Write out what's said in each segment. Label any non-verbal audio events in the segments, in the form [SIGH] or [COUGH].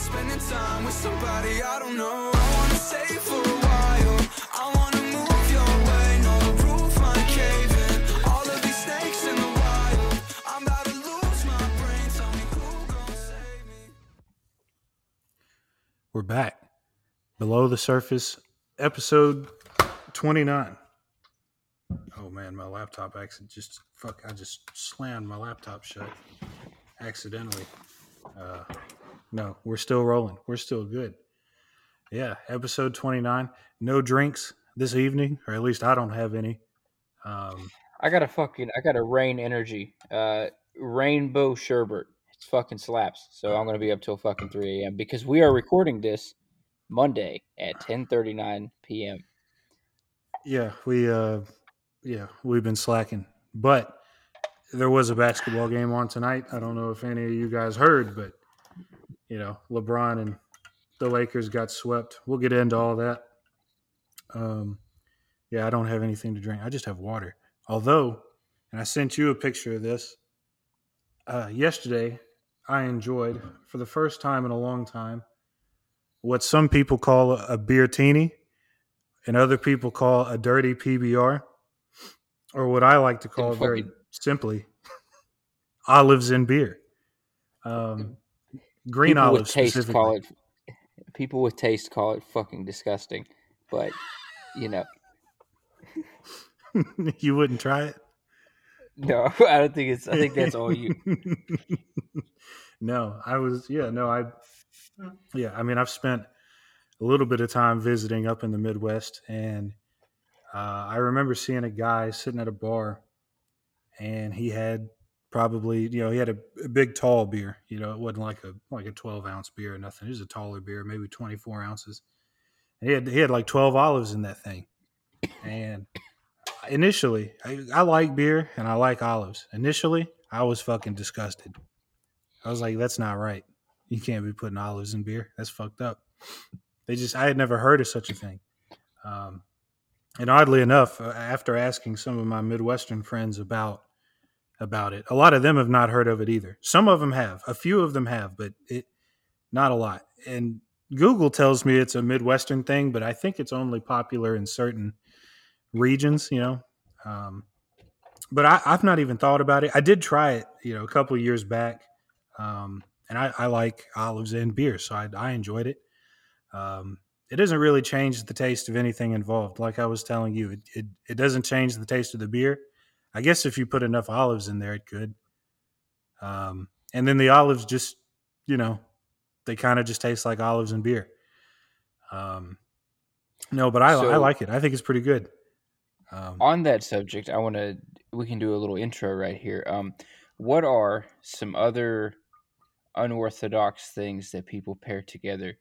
spending time with somebody I don't know. I wanna stay for a while. I wanna move your way. No. All of these snakes in the wild. I'm about to lose my brain. Tell me who save me. We're back. Below the surface, episode 29. Oh man, my laptop accident just fuck, I just slammed my laptop shut accidentally. Uh no, we're still rolling. We're still good. Yeah, episode 29. No drinks this evening, or at least I don't have any. Um I got a fucking I got a Reign energy. Uh rainbow sherbet. It's fucking slaps. So I'm gonna be up till fucking three AM because we are recording this Monday at ten thirty nine PM. yeah, we uh yeah, we've been slacking. But there was a basketball game on tonight. I don't know if any of you guys heard, but you know, LeBron and the Lakers got swept. We'll get into all that. Um yeah, I don't have anything to drink. I just have water. Although, and I sent you a picture of this. Uh yesterday, I enjoyed for the first time in a long time what some people call a, a beertini and other people call a dirty PBR, or what I like to call very simply [LAUGHS] olives in beer. Um, green people olives with taste call it people with taste call it fucking disgusting. But you know, [LAUGHS] you wouldn't try it. no, [LAUGHS] I don't think it's I think that's all you. [LAUGHS] no, I was yeah, no, I yeah, I mean I've spent a little bit of time visiting up in the Midwest and uh, I remember seeing a guy sitting at a bar and he had probably you know he had a, a big tall beer you know it wasn't like a like a 12 ounce beer or nothing it was a taller beer maybe 24 ounces and he had he had like 12 olives in that thing and initially I, I like beer and I like olives. Initially, I was fucking disgusted. I was like, that's not right. You can't be putting olives in beer. That's fucked up. They just I had never heard of such a thing. Um, and oddly enough, uh, after asking some of my Midwestern friends about about it, a lot of them have not heard of it either. Some of them have. A few of them have, but it not a lot. And Google tells me it's a Midwestern thing, but I think it's only popular in certain regions, you know. Um, but I, I've not even thought about it. I did try it, you know, a couple of years back, um, and I, I like olives and beer, so I, I enjoyed it. Um, it doesn't really change the taste of anything involved. Like I was telling you, it, it it doesn't change the taste of the beer. I guess if you put enough olives in there, it could. Um, and then the olives just, you know, they kind of just taste like olives and beer. Um, no, but I I like it. I think it's pretty good. Um, On that subject, I want to we can do a little intro right here. Um, what are some other unorthodox things that people pair together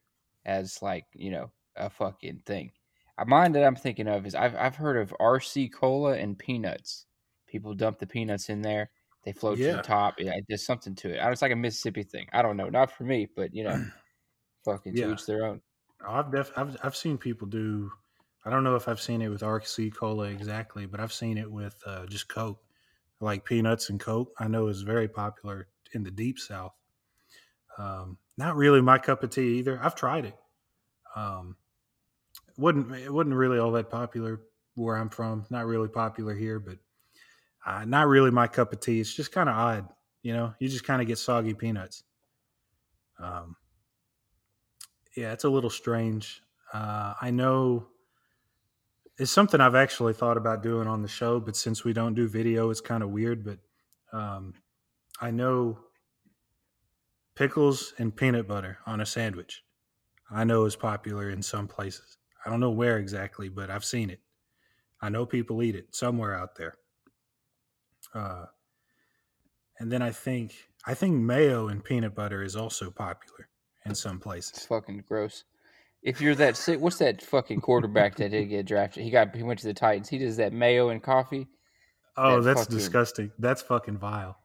as like you know a fucking thing? Uh, Mine that I'm thinking of is I've I've heard of RC cola and peanuts. People dump the peanuts in there. They float to the top. Yeah, there's something to it. It's like a Mississippi thing. I don't know, not for me, but you know, [CLEARS THROAT] fucking to Yeah. each their own. I've def I've I've seen people do. I don't know if I've seen it with RC Cola exactly, but I've seen it with uh, just Coke, like peanuts and Coke. I know is very popular in the deep South. Um, not really my cup of tea either. I've tried it. Um, wasn't it wasn't really all that popular where I'm from. Not really popular here, but uh, not really my cup of tea. It's just kind of odd, you know. You just kind of get soggy peanuts. Um, yeah, it's a little strange. Uh, I know it's something I've actually thought about doing on the show, but since we don't do video, it's kind of weird. But um, I know pickles and peanut butter on a sandwich. I know is popular in some places. I don't know where exactly, but I've seen it. I know people eat it somewhere out there. Uh, and then I think I think mayo and peanut butter is also popular in some places. It's fucking gross. If you're that sick, what's that fucking quarterback that did get drafted? He got he went to the Titans. He does that mayo and coffee. Oh, that that's fucking- disgusting. That's fucking vile.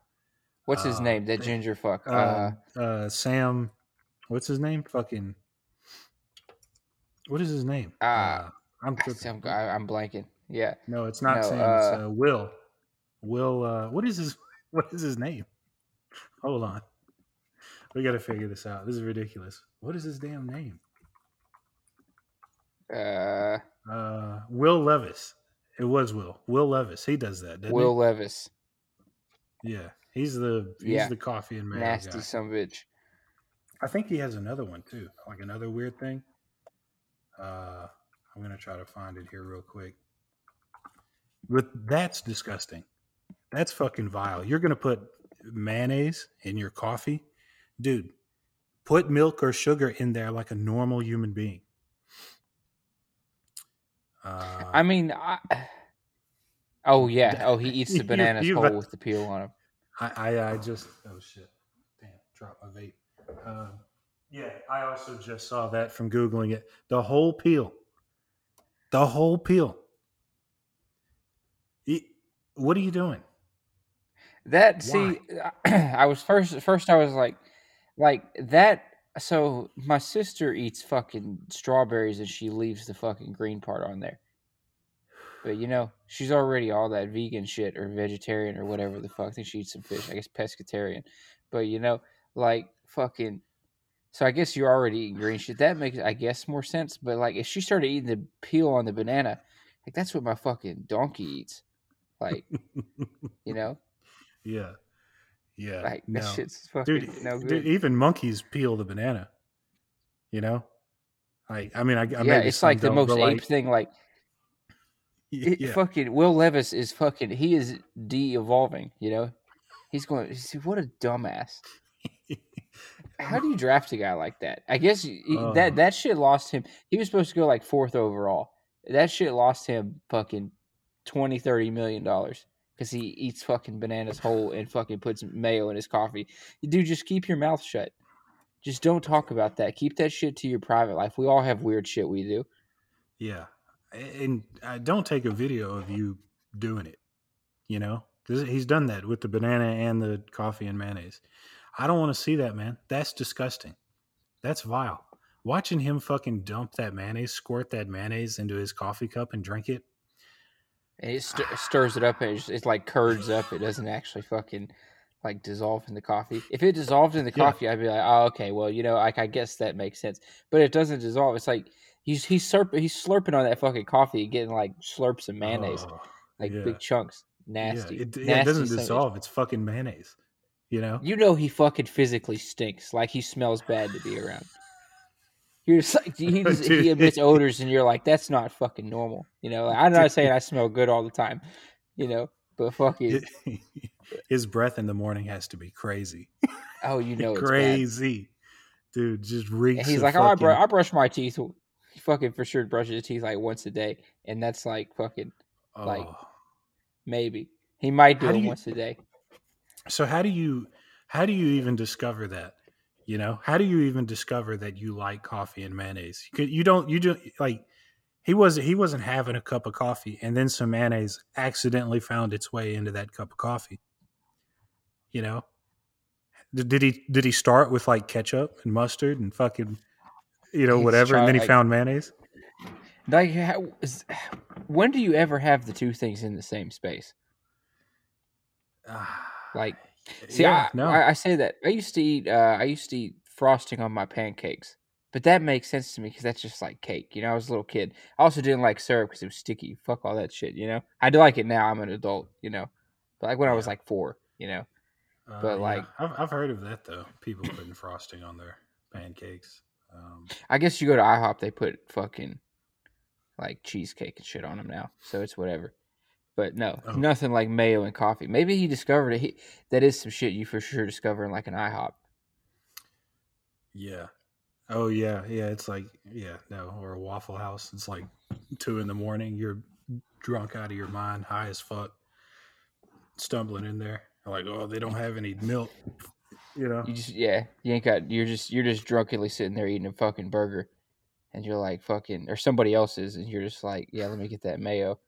What's his Uh, name? That ginger fuck. Uh, Uh, uh, Sam, what's his name? Fucking, what is his name? Ah, uh, I'm, tripping. I'm, I'm blanking. Yeah, no, it's not no, Sam. uh, it's uh, Will. Will. Uh, what is his? [LAUGHS] What is his name? Hold on. We got to figure this out. This is ridiculous. What is his damn name? Uh, Uh, Will Levis. It was Will. Will Levis. He does that. doesn't Will Levis, Yeah. He's the he's Yeah. the coffee and mayo nasty guy. some bitch. I think he has another one too, like another weird thing. Uh, I'm gonna try to find it here real quick. But that's disgusting. That's fucking vile. You're gonna put mayonnaise in your coffee, dude. Put milk or sugar in there like a normal human being. Uh, I mean, I, oh yeah, [LAUGHS] oh he eats the bananas you- whole with the peel on them. I, I, I just oh shit, damn, dropped my vape. Um, yeah, I also just saw that from googling it. The whole peel, the whole peel. E- What are you doing? That see, [CLEARS THROAT] I was first. First, I was like, like that. So my sister eats fucking strawberries and she leaves the fucking green part on there. But you know, she's already all that vegan shit or vegetarian or whatever the fuck. I think she eats some fish. I guess pescatarian. But you know, like fucking. So I guess you're already eating green shit. That makes I guess more sense. But like, if she started eating the peel on the banana, like that's what my fucking donkey eats. Like, [LAUGHS] you know, Yeah, yeah. like no. that shit's fucking dude, no good. dude, even monkeys peel the banana. You know, like I mean, I, I yeah, it's like the most ape like, thing. Like [LAUGHS] it, yeah, fucking Will Levis is fucking. He is de-evolving. You know, he's going. See, what a dumbass. [LAUGHS] How do you draft a guy like that? I guess he, Uh. that that shit lost him. He was supposed to go like fourth overall. That shit lost him fucking 20, 30 million dollars because he eats fucking bananas whole and fucking puts mayo in his coffee. Dude, just keep your mouth shut. Just don't talk about that. Keep that shit to your private life. We all have weird shit we do. Yeah, and uh, don't take a video of you doing it. You know, he's done that with the banana and the coffee and mayonnaise. I don't want to see that, man. That's disgusting. That's vile. Watching him fucking dump that mayonnaise, squirt that mayonnaise into his coffee cup and drink it. And it st- stirs it up and it's, it's like curds up. It doesn't actually fucking like dissolve in the coffee. If it dissolved in the Yeah. coffee, I'd be like, oh, okay, well, you know, like I guess that makes sense. But it doesn't dissolve. It's like he's he's slurp- he's slurping on that fucking coffee, getting like slurps of mayonnaise, Oh, like yeah. big chunks. yeah, Nasty. it, yeah, it Nasty doesn't son of a- dissolve. It's fucking mayonnaise. You know? You know he fucking physically stinks. Like he smells bad to be around. You're just like he, [LAUGHS] just, he emits odors, and you're like, that's not fucking normal. You know, I'm not saying I smell good all the time. You know, but fucking [LAUGHS] His breath in the morning has to be crazy. oh, you [LAUGHS] know, it's crazy. Dude, just reeks. And he's like, oh, I, br- I brush my teeth. He fucking for sure brushes his teeth like once a day, and that's like fucking like- oh. maybe he might do it you- once a day. So how do you how do you even discover that? You know, how do you even discover that you like coffee and mayonnaise? You, could, you don't. You don't like. He was he wasn't having a cup of coffee, and then some mayonnaise accidentally found its way into that cup of coffee. You know, did, he did he start with like ketchup and mustard and fucking, you know, He's whatever, and then he trying- found mayonnaise? Like, how, is, when do you ever have the two things in the same space? Ah. Like, see, yeah, I, I, I say that I used to eat. Uh, I used to eat frosting on my pancakes, but that makes sense to me because that's just like cake. You know, I was a little kid. I also didn't like syrup because it was sticky. Fuck all that shit. You know, I do like it now. I'm an adult. You know, but like when I was like four. You know, Uh, But, yeah, like- I've, I've heard of that though. People putting frosting on their pancakes. Um, I guess you go to IHOP, they put fucking like cheesecake and shit on them now, so it's whatever. But no, Oh. nothing like mayo and coffee. Maybe he discovered it. He, that is some shit you for sure discover in like an IHOP. yeah. Oh yeah, yeah. It's like yeah, no, or a Waffle House. It's like two in the morning. You're drunk out of your mind, high as fuck, stumbling in there. Like, oh, they don't have any milk. You know? You just yeah, you ain't got. You're just you're just drunkenly sitting there eating a fucking burger, and you're like fucking or somebody else's, and you're just like yeah, let me get that mayo.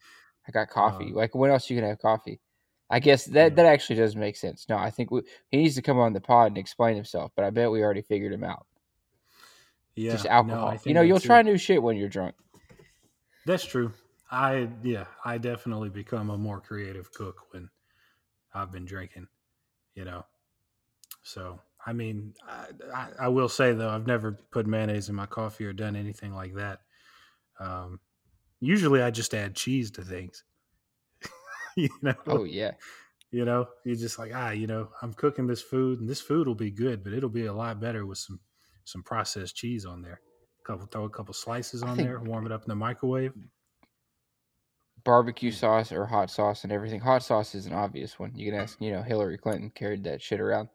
I got coffee. Uh, like when else you can have coffee? I guess that Yeah. that actually does make sense. No, I think we, he needs to come on the pod and explain himself. But I bet we already figured him out. Yeah. just alcohol. I you know, you'll try new shit when you're drunk. That's true. I yeah, I definitely become a more creative cook when I've been drinking. You know, so I mean, uh, I, I will say though, I've never put mayonnaise in my coffee or done anything like that. Um, usually, I just add cheese to things. [LAUGHS] you know, Oh yeah. you know, you're just like ah, you know, I'm cooking this food, and this food will be good, but it'll be a lot better with some some processed cheese on there. Couple throw a couple slices on there, warm it up in the microwave. Barbecue sauce or hot sauce and everything. Hot sauce is an obvious one. You can ask, you know, Hillary Clinton carried that shit around.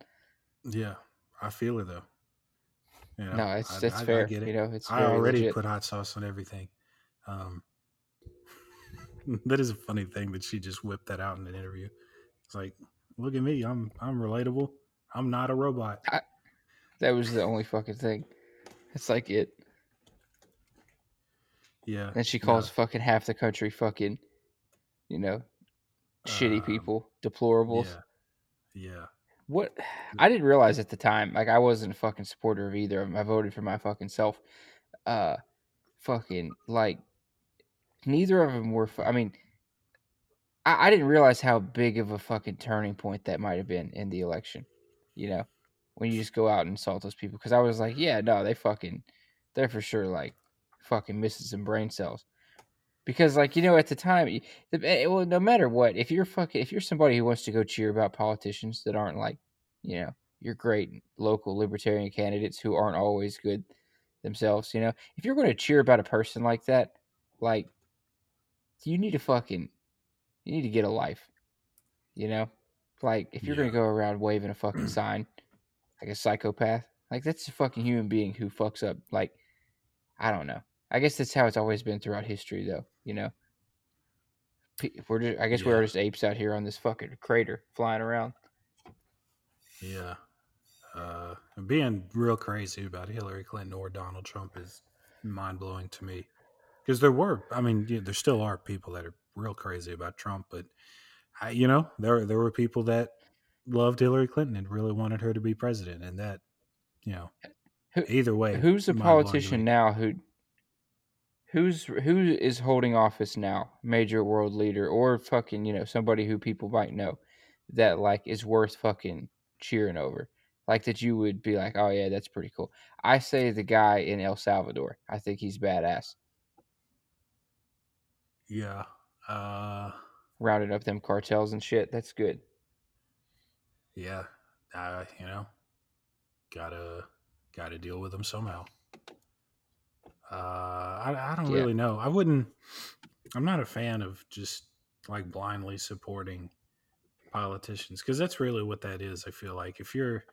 Yeah, I feel it though. You know, no, it's I- that's I- I fair. get it. You know, it's I already legit. put hot sauce on everything. Um, [LAUGHS] that is a funny thing that she just whipped that out in an interview. It's like, look at me, I'm I'm relatable. I'm not a robot. That was the only fucking thing. It's like it. Yeah. And she calls fucking half the country fucking, you know, shitty Um, people, deplorables. Yeah. Yeah. What I didn't realize at the time, like I wasn't a fucking supporter of either of them. I voted for my fucking self. Uh, fucking like neither of them were. I mean, I, I didn't realize how big of a fucking turning point that might have been in the election. You know, when you just go out and insult those people, because I was like, yeah, no, they fucking, they're for sure like fucking missing some brain cells. Because like you know, at the time, the- eh, well, no matter what, if you're fucking, if you're somebody who wants to go cheer about politicians that aren't like, you know, your great local libertarian candidates who aren't always good themselves, you know, if you're going to cheer about a person like that, like, you need to fucking, you need to get a life, you know, like if you're Yeah. going to go around waving a fucking [CLEARS THROAT] sign, like a psychopath, like that's a fucking human being who fucks up, like, I don't know. I guess that's how it's always been throughout history, though. You know, we're just, I guess we're just apes out here on this fucking crater flying around. Yeah. Uh, being real crazy about Hillary Clinton or Donald Trump is mind blowing to me. Because there were, I mean, yeah, there still are people that are real crazy about Trump, but I, you know, there there were people that loved Hillary Clinton and really wanted her to be president, and that, you know, Who- either way, Who's the politician now who? Who's who is holding office now? Major world leader or fucking you know somebody who people might know that like is worth fucking cheering over. Like that you would be like, oh yeah, that's pretty cool. I say the guy in El Salvador. I think he's badass. Yeah. Uh, Rounding up them cartels and shit. That's good. yeah. Uh, you know, gotta gotta deal with them somehow. Uh, I, I don't Yeah. really know. I wouldn't. I'm not a fan of just like blindly supporting politicians because that's really what that is. I feel like if you're,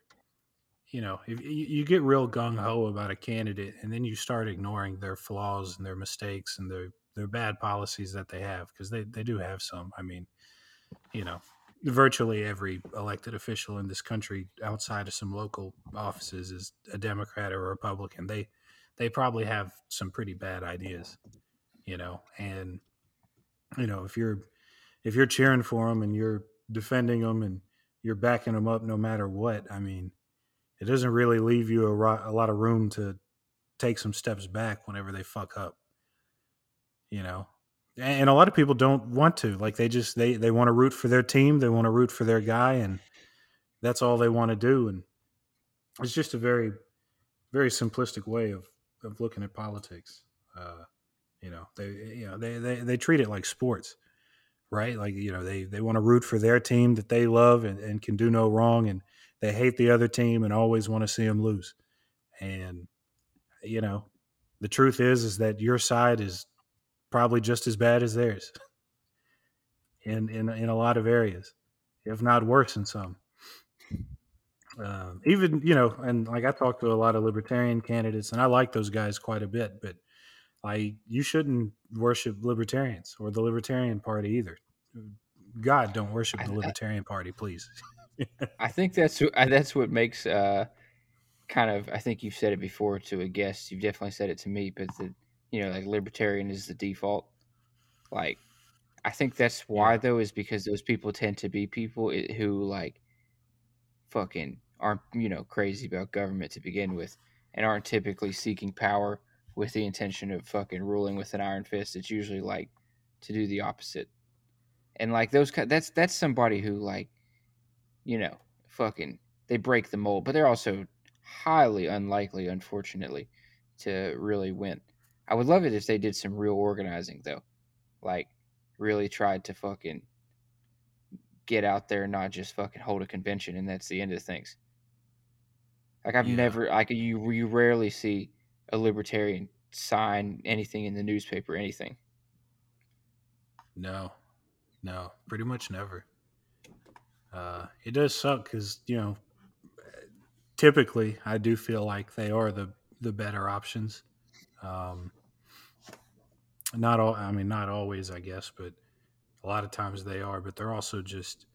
you know, if you, you get real gung ho about a candidate and then you start ignoring their flaws and their mistakes and their their bad policies that they have because they they do have some. I mean, you know, virtually every elected official in this country outside of some local offices is a Democrat or a Republican. They they probably have some pretty bad ideas, you know, and you know if you're if you're cheering for them and you're defending them and you're backing them up no matter what, I mean, it doesn't really leave you a, ro- a lot of room to take some steps back whenever they fuck up, you know. And a lot of people don't want to. Like they just they they want to root for their team, they want to root for their guy, and that's all they want to do. And it's just a very very simplistic way of of looking at politics. Uh, you know, they you know they, they they treat it like sports, right? Like you know they they want to root for their team that they love and, and can do no wrong, and they hate the other team and always want to see them lose. And you know, the truth is is that your side is probably just as bad as theirs [LAUGHS] in in in a lot of areas, if not worse in some. Um, even you know, and like I talked to a lot of libertarian candidates, and I like those guys quite a bit. But like, you shouldn't worship libertarians or the Libertarian Party either. God, don't worship the Libertarian Party, please. I think that's that's what makes uh kind of I think you've said it before to a guest. You've definitely said it to me, but the you know like libertarian is the default. Like I think that's why though is because those people tend to be people who like fucking aren't you know crazy about government to begin with and aren't typically seeking power with the intention of fucking ruling with an iron fist. It's usually like to do the opposite. And like those that's that's somebody who like you know, fucking they break the mold, but they're also highly unlikely, unfortunately, to really win. I would love it if they did some real organizing though, like really tried to fucking get out there and not just fucking hold a convention and that's the end of things. Like I've Yeah. never like you you rarely see a libertarian sign anything in the newspaper, anything. No, no, pretty much never. Uh, it does suck because you know, typically I do feel like they are the the better options. Um, not all, I mean, not always, I guess, but a lot of times they are. But they're also just,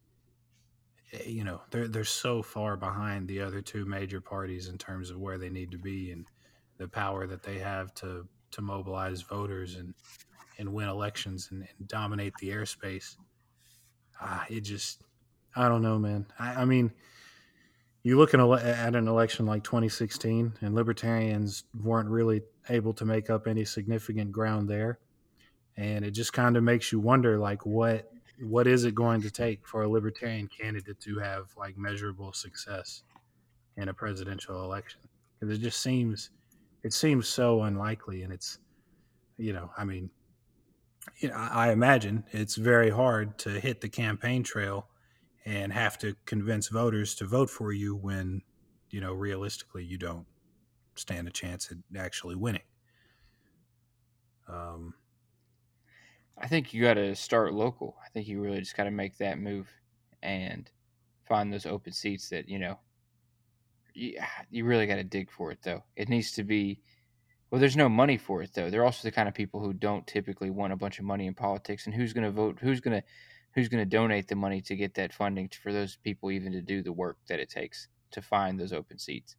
eh, you know, they're they're so far behind the other two major parties in terms of where they need to be and the power that they have to to mobilize voters and and win elections and, and dominate the airspace. Ah, it just, I don't know, man. I, I mean, you look at, an election like 2016, and libertarians weren't really able to make up any significant ground there, and it just kind of makes you wonder, like, what what is it going to take for a libertarian candidate to have like measurable success in a presidential election? Because it just seems, it seems so unlikely, and it's, you know, I mean, you know, I imagine it's very hard to hit the campaign trail and have to convince voters to vote for you when, you know, realistically you don't stand a chance at actually winning. Um, I think you got to start local. I think you really just got to make that move and find those open seats that you know. You, [SIGHS] you really got to dig for it though. It needs to be. Well, there's no money for it though. They're also the kind of people who don't typically want a bunch of money in politics. And who's going to vote? Who's going to who's going to donate the money to get that funding for those people even to do the work that it takes to find those open seats?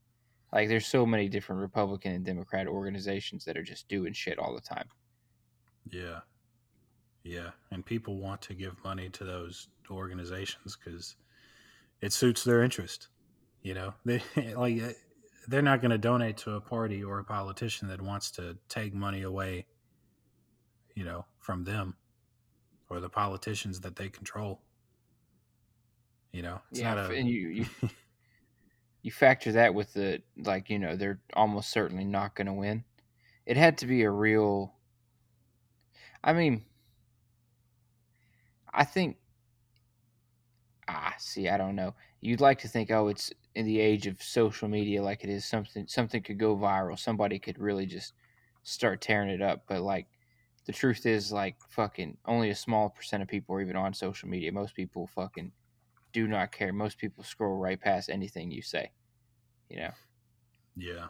Like there's so many different Republican and Democrat organizations that are just doing shit all the time. yeah. Yeah. And people want to give money to those organizations because it suits their interest. You know, [LAUGHS] they like uh, they're not going to donate to a party or a politician that wants to take money away, you know, from them or the politicians that they control. You know, it's yeah, not a and you, you [LAUGHS] you factor that with the like you know they're almost certainly not going to win. It had to be a real. I mean, I think. Ah, see, I don't know. You'd like to think, oh, it's in the age of social media, like it is something. Something could go viral. Somebody could really just start tearing it up. But like, the truth is, like, fucking, only a small percent of people are even on social media. Most people fucking do not care. Most people scroll right past anything you say. You know. Yeah.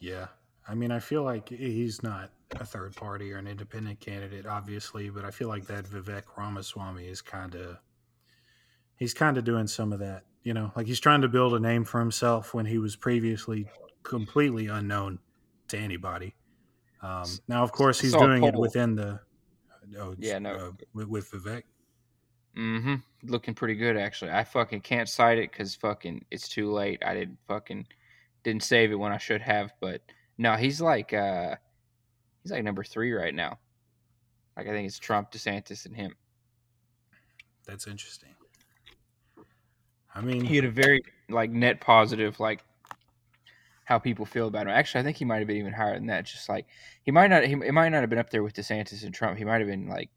Yeah. I mean, I feel like he's not a third party or an independent candidate, obviously, but I feel like that Vivek Ramaswamy is kind of he's kind of doing some of that. You know, like he's trying to build a name for himself when he was previously completely unknown to anybody. Um, now, of course, he's doing it within the oh, Yeah, no. uh, with, with Vivek. Mm-hmm. Looking pretty good actually. I fucking can't cite it because fucking it's too late. I didn't fucking didn't save it when I should have. But no, he's like uh he's like number three right now. Like I think it's Trump, DeSantis, and him. That's interesting. I mean, He had a very like net positive like how people feel about him. Actually, I think he might have been even higher than that. Just like he might not he it might not have been up there with DeSantis and Trump. He might have been like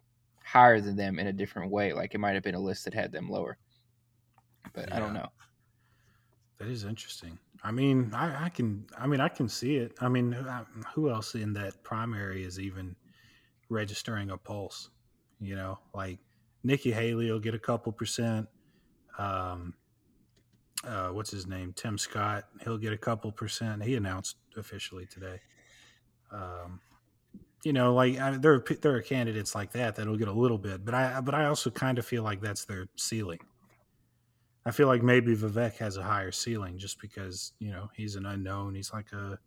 higher than them in a different way. Like it might have been a list that had them lower. But I don't know. That is interesting. I mean, I, I can. I mean, I can see it. I mean, who, who else in that primary is even registering a pulse? You know, like Nikki Haley will get a couple percent. Um, uh, what's his name? Tim Scott. He'll get a couple percent. He announced officially today. Um, you know, like I, there are there are candidates like that that'll get a little bit, but I but I also kind of feel like that's their ceiling. I feel like maybe Vivek has a higher ceiling just because you know he's an unknown. He's like a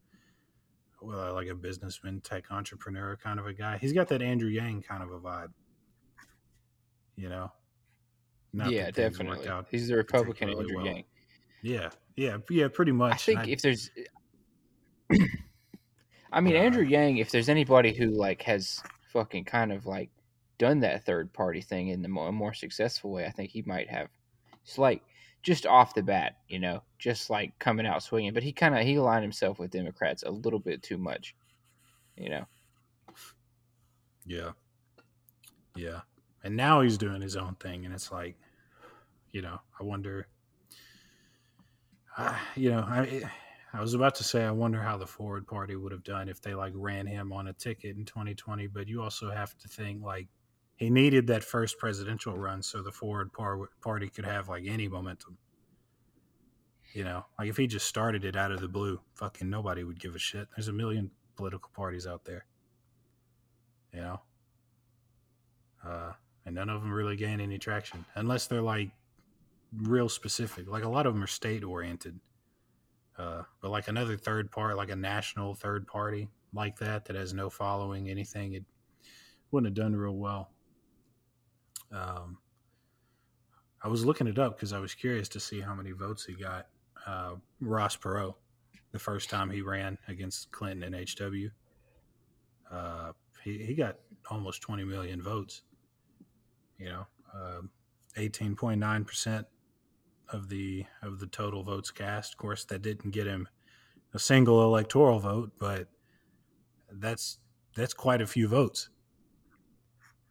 well, like a businessman, tech entrepreneur kind of a guy. He's got that Andrew Yang kind of a vibe. You know. Not yeah, that things worked definitely. out He's the Republican Andrew well. Yang. Yeah, yeah, yeah. Pretty much. I think And if there's, [CLEARS THROAT] I mean, Uh, Andrew Yang. If there's anybody who like has fucking kind of like done that third party thing in the more, more successful way, I think he might have. It's like just off the bat, you know, just like coming out swinging. But he kind of he aligned himself with Democrats a little bit too much, you know. Yeah. Yeah. And now he's doing his own thing. And it's like, you know, I wonder, [SIGHS] you know, I, I was about to say, I wonder how the Forward Party would have done if they like ran him on a ticket in 2020. But you also have to think like he needed that first presidential run so the Forward par- Party could have like any momentum. You know, like if he just started it out of the blue, fucking nobody would give a shit. There's a million political parties out there. You know, uh, and none of them really gain any traction unless they're like real specific. Like a lot of them are state oriented. Uh, but like another third part, like a national third party like that, that has no following, anything, it wouldn't have done real well. Um, I was looking it up because I was curious to see how many votes he got. Uh, Ross Perot, the first time he ran against Clinton and HW, uh, he, he got almost 20 million votes. You know, um, 18.9 percent of the of the total votes cast. Of course, that didn't get him a single electoral vote, but that's that's quite a few votes.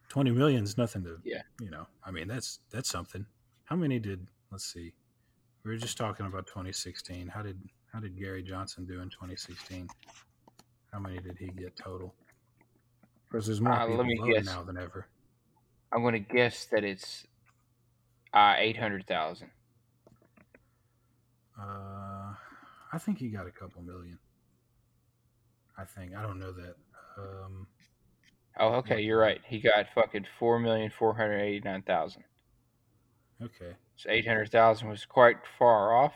20 million is nothing to Yeah. you know i mean that's that's something how many did let's see we were just talking about 2016 how did how did gary johnson do in 2016 how many did he get total because there's more Uh, let people me voting guess. now than ever I'm gonna guess that it's uh eight hundred thousand. Uh i think he got a couple million i think i don't know that um Oh, okay, you're right. He got fucking four million four hundred eighty nine thousand. okay So eight hundred thousand was quite far off.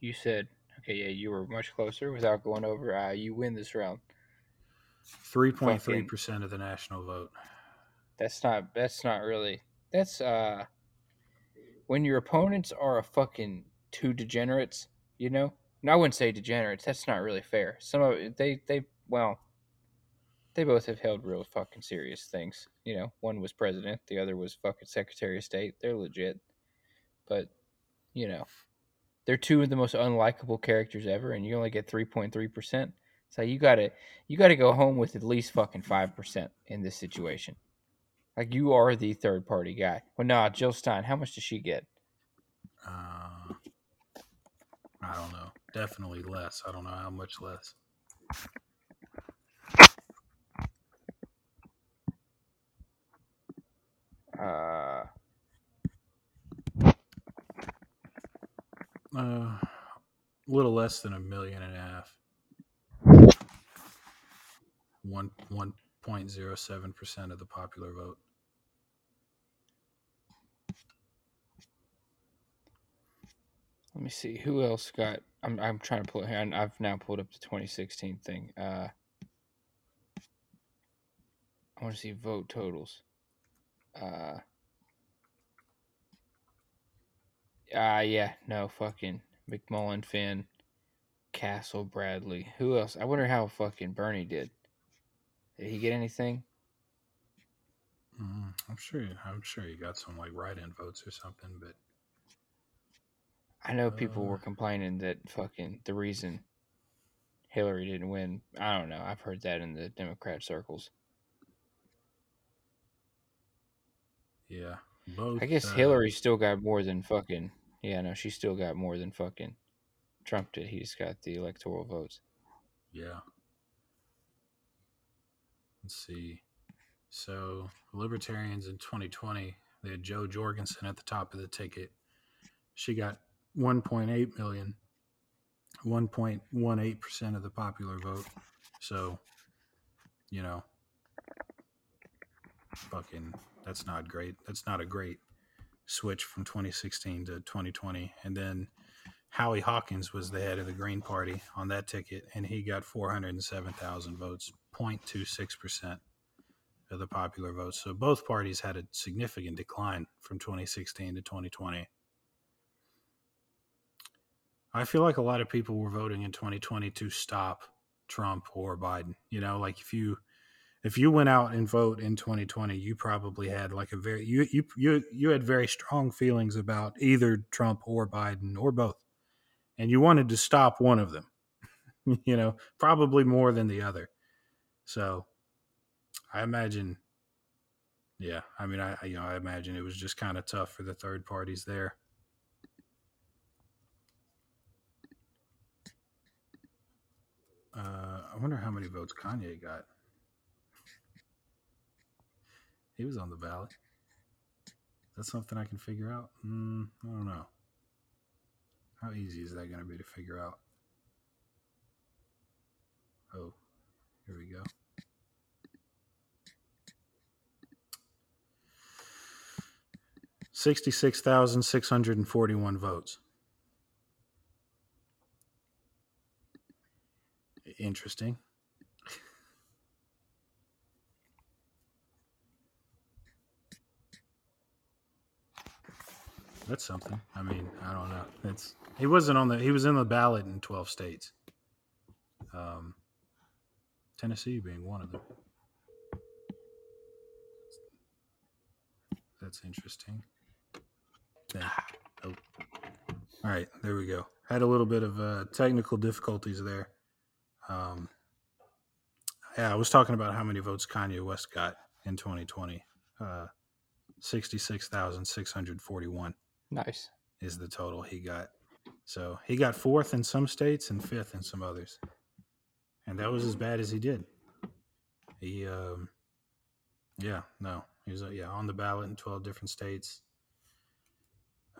You said, okay, yeah, you were much closer without going over. Uh, you win this round. 3.3% of the national vote That's not. That's not really. That's uh, when your opponents are a fucking two degenerates. You know. No, I wouldn't say degenerates. That's not really fair. Some of they they well, they both have held real fucking serious things. You know, one was president, the other was fucking secretary of state. They're legit, but you know, they're two of the most unlikable characters ever, and you only get three point three percent. So you gotta you gotta go home with at least fucking five percent in this situation. Like you are the third party guy. Well, nah, Jill Stein. How much does she get? Uh, I don't know. Definitely less. I don't know how much less. Uh, Uh, a little less than a million and a half. One one point zero seven percent of the popular vote. Let me see who else got. I'm I'm trying to pull it here. I've now pulled up the 2016 thing. Uh, I want to see vote totals. Uh, ah, yeah, no fucking McMullin, Finn, Castle, Bradley. Who else? I wonder how fucking Bernie did. Did he get anything? Mm, I'm sure. I'm sure you got some like write-in votes or something, but I know people Uh. were complaining that fucking the reason Hillary didn't win. I don't know. I've heard that in the Democrat circles. yeah, both. I guess uh, Hillary still got more than fucking. Yeah, no, she still got more than fucking Trump did. He just got the electoral votes. Yeah. Let's see. So libertarians in 2020, they had Jo Jorgensen at the top of the ticket. She got 1.8 million, 1.18% of the popular vote. So, you know, fucking, that's not great. That's not a great switch from 2016 to 2020. And then Howie Hawkins was the head of the Green Party on that ticket, and he got 407,000 votes, 0.26% of the popular vote. So both parties had a significant decline from 2016 to 2020. I feel like a lot of people were voting in 2020 to stop Trump or Biden. You know, like if you if you went out and vote in 2020, you probably had like a very you you you you had very strong feelings about either Trump or Biden or both, and you wanted to stop one of them. [LAUGHS] you know, probably more than the other. So, I imagine. Yeah, I mean, I you know, I imagine it was just kind of tough for the third parties there. Uh, I wonder how many votes Kanye got. He was on the ballot. That's something I can figure out. Mm, I don't know. How easy is that going to be to figure out? Oh, here we go. Sixty-six thousand six hundred and forty-one votes. Interesting. That's something. I mean, I don't know. It's he wasn't on the he was in the ballot in twelve states. Um, Tennessee being one of them. That's interesting. Oh. All right, there we go. Had a little bit of uh, technical difficulties there. Um, yeah, I was talking about how many votes Kanye West got in 2020. Uh, 66,641 Nice. is the total he got. So he got fourth in some states and fifth in some others. And that was as bad as he did. He, um, yeah, no, he was, uh, yeah, on the ballot in 12 different states.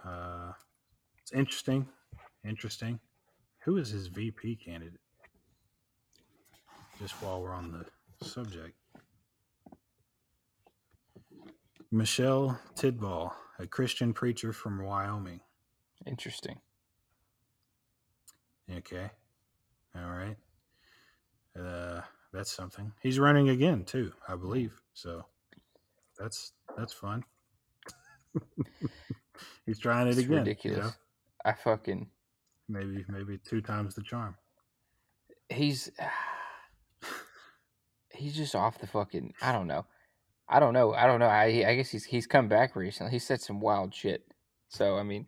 Uh, it's interesting. Interesting. Who is his VP candidate? Just while we're on the subject. Michelle Tidball, a Christian preacher from Wyoming. Interesting. Okay. All right. Uh, that's something. He's running again too, I believe. So that's that's fun. [LAUGHS] He's trying it It's again. ridiculous. You know? I fucking Maybe maybe two times the charm. he's he's just off the fucking I don't know. I don't know. I don't know. I I guess he's he's come back recently. He said some wild shit. So I mean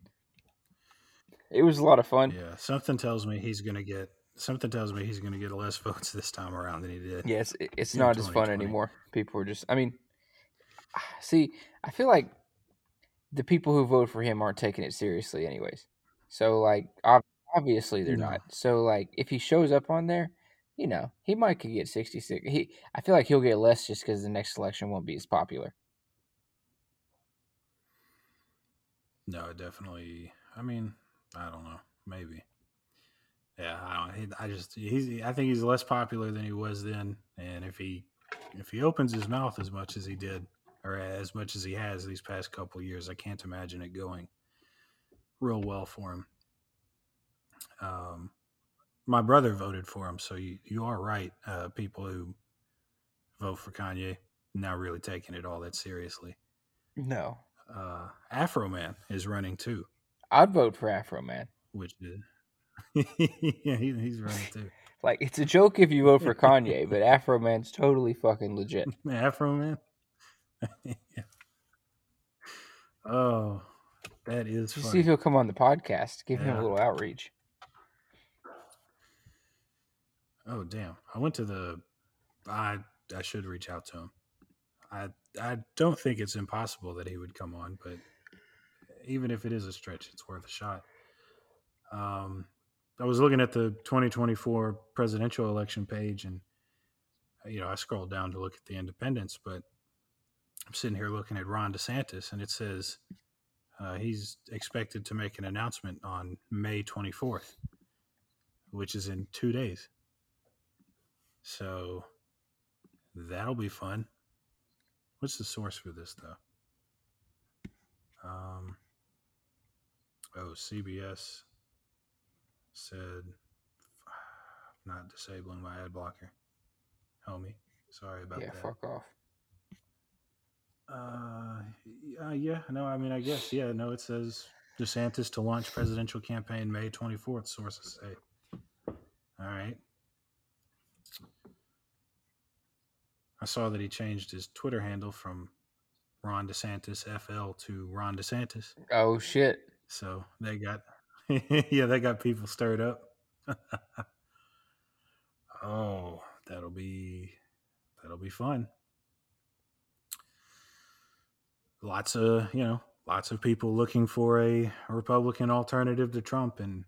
it was a lot of fun. Yeah. Something tells me he's gonna get something tells me he's gonna get less [LAUGHS] votes this time around than he did. Yeah, it's, it's not as fun anymore. People are just, I mean, [SIGHS] see, I feel like the people who vote for him aren't taking it seriously, anyways. So, like, obviously they're No. not. So, like, if he shows up on there, you know, he might could get 66. He, I feel like he'll get less just because the next election won't be as popular. No, definitely. I mean, I don't know. Maybe. Yeah, I don't. He, I just he's. I think he's less popular than he was then. And if he if he opens his mouth as much as he did, or as much as he has these past couple years, I can't imagine it going real well for him. Um, my brother voted for him, so you you are right. Uh, people who vote for Kanye not really taking it all that seriously. No. Uh, Afroman is running too. I'd vote for Afroman. which is [LAUGHS] yeah, he, he's running too. [LAUGHS] Like, it's a joke if you vote for Kanye, but [LAUGHS] Afroman's totally fucking legit. Afroman. Yeah. Oh, that is Just see if he'll come on the podcast. Give him a little outreach. Oh, damn! I went to the. I I should reach out to him. I I don't think it's impossible that he would come on, but even if it is a stretch, it's worth a shot. Um, I was looking at the 2024 presidential election page, and you know, I scrolled down to look at the independents, but I'm sitting here looking at Ron DeSantis, and it says uh, he's expected to make an announcement on May 24th, which is in two days. So that'll be fun. What's the source for this, though? Um, oh, CBS said [SIGHS] not disabling my ad blocker. Homie, sorry about Yeah, that. Yeah, fuck off. Uh, yeah, yeah, no, I mean, I guess, yeah, no, it says DeSantis to launch presidential campaign May 24th, sources say. All right. I saw that he changed his Twitter handle from Ron DeSantis FL to Ron DeSantis. Oh shit! So they got, [LAUGHS] yeah, they got people stirred up. [LAUGHS] oh, that'll be that'll be fun. Lots of you know, lots of people looking for a Republican alternative to Trump, and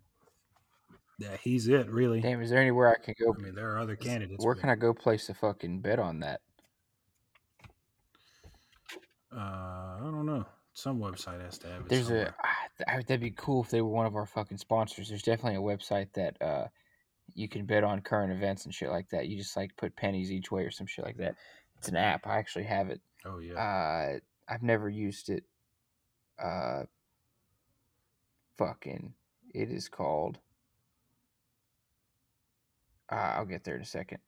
yeah, he's it really. Damn, is there anywhere I can go? I mean, there are other candidates. Where but, can I go place a fucking bet on that? Uh, I don't know. Some website has to have it. There's a somewhere. ah, that'd be cool if they were one of our fucking sponsors. There's definitely a website that uh you can bet on current events and shit like that. You just like put pennies each way or some shit like that. It's an app. I actually have it. Oh yeah. Uh, I've never used it. Uh, fucking, it is called. Uh, I'll get there in a second.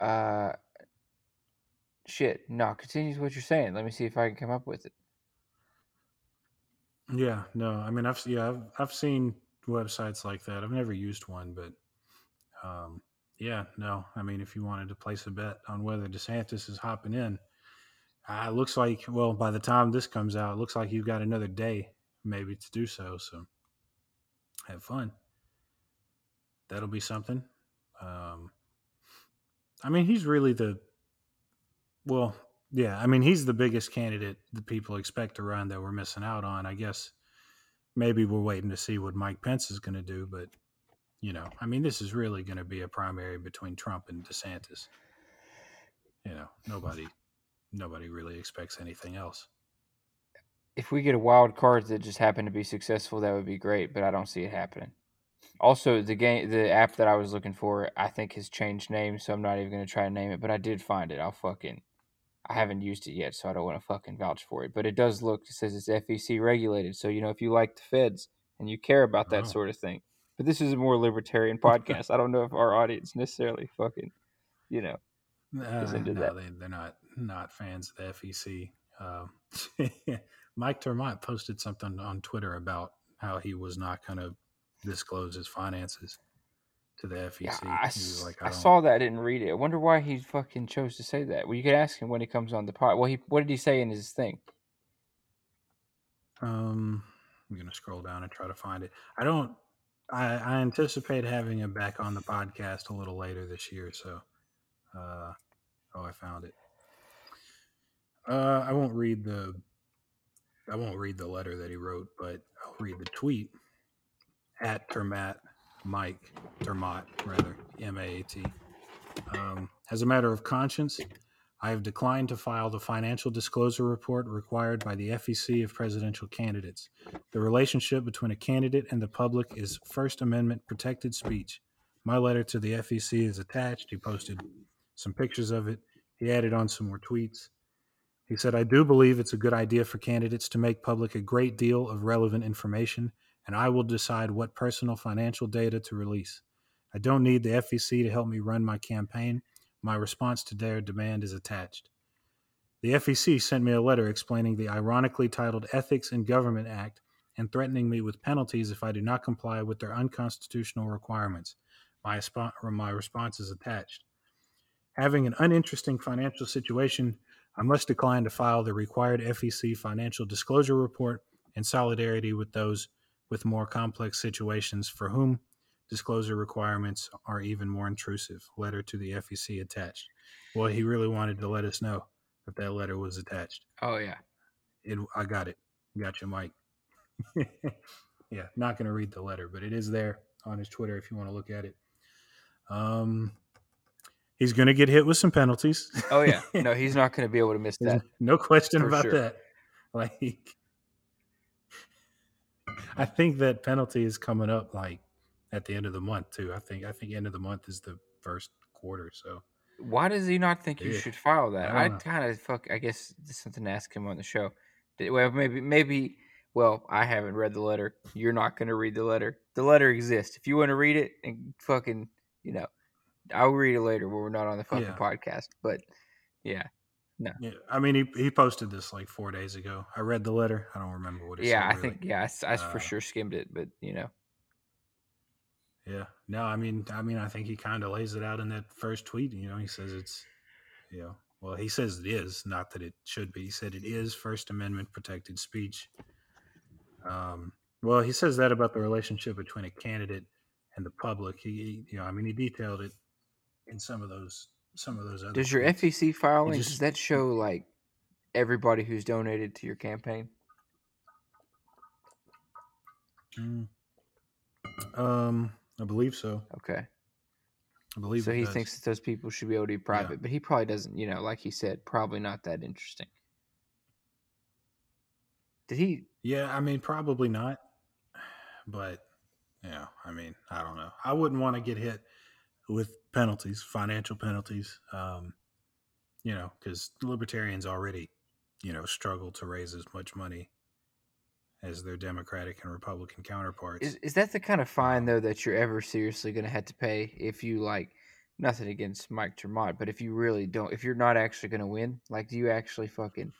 Uh, shit. No, continue what you're saying. Let me see if I can come up with it. Yeah, no, I mean, I've yeah, I've, I've seen websites like that. I've never used one, but um, yeah, no, I mean, if you wanted to place a bet on whether DeSantis is hopping in, uh, it looks like well, by the time this comes out, it looks like you've got another day maybe to do so. So have fun. That'll be something. Um, I mean, he's really the well, yeah. I mean, he's the biggest candidate that people expect to run that we're missing out on. I guess maybe we're waiting to see what Mike Pence is going to do, but you know, I mean, this is really going to be a primary between Trump and DeSantis. You know, nobody, nobody really expects anything else. If we get a wild card that just happened to be successful, that would be great. But I don't see it happening. Also, the game, the app that I was looking for, I think has changed name, so I'm not even going to try to name it. But I did find it. I'll fucking. I haven't used it yet, so I don't want to fucking vouch for it. But it does look. It says it's FEC regulated, so you know if you like the feds and you care about that Oh. sort of thing. But this is a more libertarian [LAUGHS] podcast. I don't know if our audience necessarily fucking, you know. Uh, is into no, that. they they're not not fans of the FEC. Um, Mike ter Maat posted something on Twitter about how he was not going to disclose his finances to the FEC. Yeah, I, like, I don't- saw that. I didn't read it. I wonder why he fucking chose to say that. Well, you could ask him when he comes on the pod. Well, he what did he say in his thing? Um, I'm gonna scroll down and try to find it. I don't. I, I anticipate having him back on the podcast a little later this year. So, uh, oh, I found it. Uh, I won't read the. I won't read the letter that he wrote, but I'll read the tweet at ter Maat Mike ter Maat rather M A A T. Um, as a matter of conscience, I have declined to file the financial disclosure report required by the FEC of presidential candidates. The relationship between a candidate and the public is First Amendment protected speech. My letter to the FEC is attached. He posted some pictures of it. He added on some more tweets. He said, I do believe it's a good idea for candidates to make public a great deal of relevant information, and I will decide what personal financial data to release. I don't need the FEC to help me run my campaign. My response to their demand is attached. The FEC sent me a letter explaining the ironically titled Ethics in Government Act and threatening me with penalties if I do not comply with their unconstitutional requirements. My, my response is attached. Having an uninteresting financial situation, I must decline to file the required FEC financial disclosure report in solidarity with those with more complex situations for whom disclosure requirements are even more intrusive. Letter to the FEC attached. Well, he really wanted to let us know that that letter was attached. Oh yeah. It, I got it. Got you, Mike. [LAUGHS] yeah, not going to read the letter, but it is there on his Twitter if you want to look at it. Um, he's going to get hit with some penalties. Oh yeah. [LAUGHS] No, he's not going to be able to miss that. no question for about sure. that. [LAUGHS] Like, I think that penalty is coming up like at the end of the month too. I think I think end of the month is the first quarter. So Why does he not think you Yeah. should file that? I I kind of fuck. I guess something to ask him on the show. Did- Well, maybe maybe. Well, I haven't read the letter. You're not going to read the letter. The letter exists. If you want to read it and fucking, you know, I'll read it later when we're not on the fucking Yeah. podcast. But yeah, yeah, I mean he he posted this like four days ago. I read the letter. I don't remember what it yeah, said. Yeah, I really. think yeah, I, for Uh, sure skimmed it, but you know, Yeah. No, I mean, I mean, I think he kind of lays it out in that first tweet. You know, he says it's, you know, well, he says it is, not that it should be. He said it is First Amendment protected speech. Um, well, he says that about the relationship between a candidate and the public. He, he- you know, I mean, he detailed it in some of those, some of those other. Does your. FEC filing just- does that show like everybody who's donated to your campaign? Mm. Um, I believe so. Okay. I believe So he does. thinks that those people should be able to be private, but he probably doesn't. You know, like he said, probably not that interesting. Did he? Yeah, I mean, probably not. But yeah, I mean, I don't know. I wouldn't want to get hit with penalties, financial penalties. Um, you know, because libertarians already, you know, struggle to raise as much money as their Democratic and Republican counterparts. Is is that the kind of fine though that you're ever seriously going to have to pay if you like? Nothing against Mike ter Maat, but if you really don't, if you're not actually going to win, like, do you actually fucking,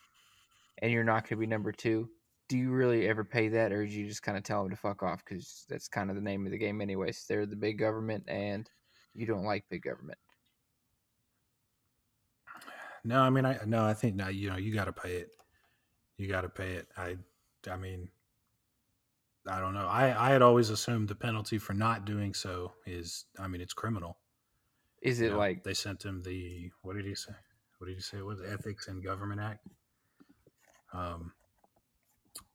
and you're not going to be number two? Do you really ever pay that, or do you just kind of tell them to fuck off because that's kind of the name of the game, anyways? They're the big government, and you don't like big government. No, I mean, I no, I think now you know you got to pay it. You got to pay it. I, I mean, I don't know. I I had always assumed the penalty for not doing so is, I mean, it's criminal. Is You it know, like they sent him the what did he say? What did he say? Was Ethics and Government Act. Um,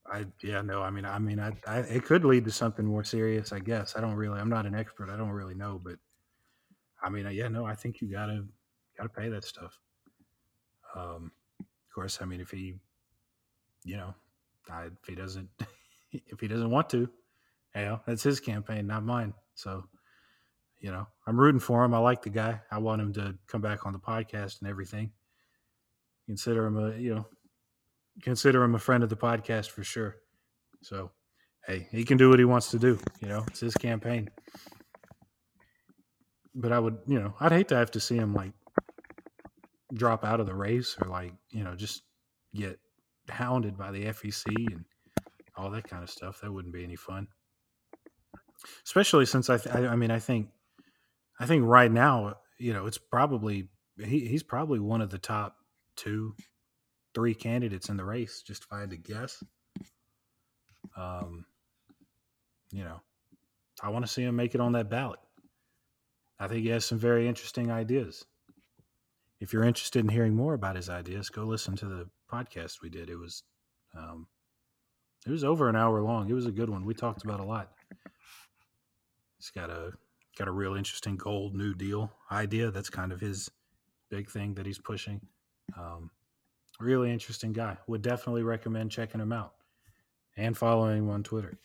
I yeah no, I mean I mean I, I it could lead to something more serious. I guess I don't really. I'm not an expert. I don't really know, but I mean yeah no, I think you gotta gotta pay that stuff. Um, of course, I mean if he, you know, I, if he doesn't, [LAUGHS] if he doesn't want to, you know, that's his campaign, not mine. So you know, I'm rooting for him. I like the guy. I want him to come back on the podcast and everything. Consider him a, you know, consider him a friend of the podcast for sure. So, hey, he can do what he wants to do. You know, it's his campaign. But I would, you know, I'd hate to have to see him like drop out of the race or like, you know, just get hounded by the FEC and all that kind of stuff. That wouldn't be any fun. Especially since I, th- I, I mean, I think, I think right now, you know, it's probably he, he's probably one of the top two, three candidates in the race. Just if I had to guess, um, you know, I want to see him make it on that ballot. I think he has some very interesting ideas. If you're interested in hearing more about his ideas, go listen to the podcast we did. It was, um, it was over an hour long. It was a good one. We talked about a lot. He's got a got a real interesting gold new deal idea. That's kind of his big thing that he's pushing. Um, really interesting guy. Would definitely recommend checking him out and following him on Twitter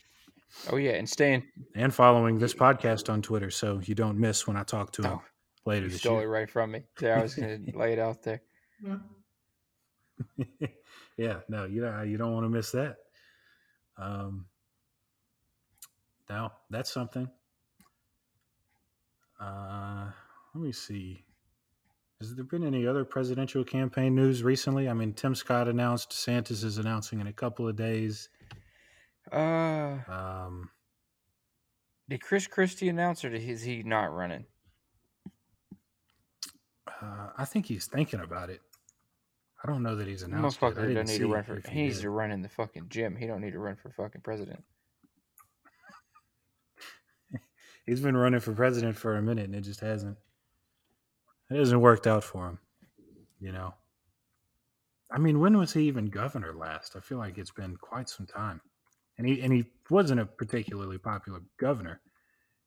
Oh yeah, and staying. and following this podcast on Twitter so you don't miss when I talk to him Oh, later you stole it right from me. Yeah, I was gonna [LAUGHS] lay it out there. [LAUGHS] yeah, no, you know, you don't want to miss that. Um, now that's something. Uh, let me see. Has there been any other presidential campaign news recently? I mean, Tim Scott announced, DeSantis is announcing in a couple of days. Uh, Um, did Chris Christie announce, or is he not running? uh, I think he's thinking about it. I don't know that he's announced. Motherfucker don't need to run for. if He needs did. to run in the fucking gym. He don't need to run for fucking president. [LAUGHS] He's been running for president for a minute and it just hasn't it hasn't worked out for him. You know. I mean, when was he even governor last? I feel like it's been quite some time. And he and he wasn't a particularly popular governor,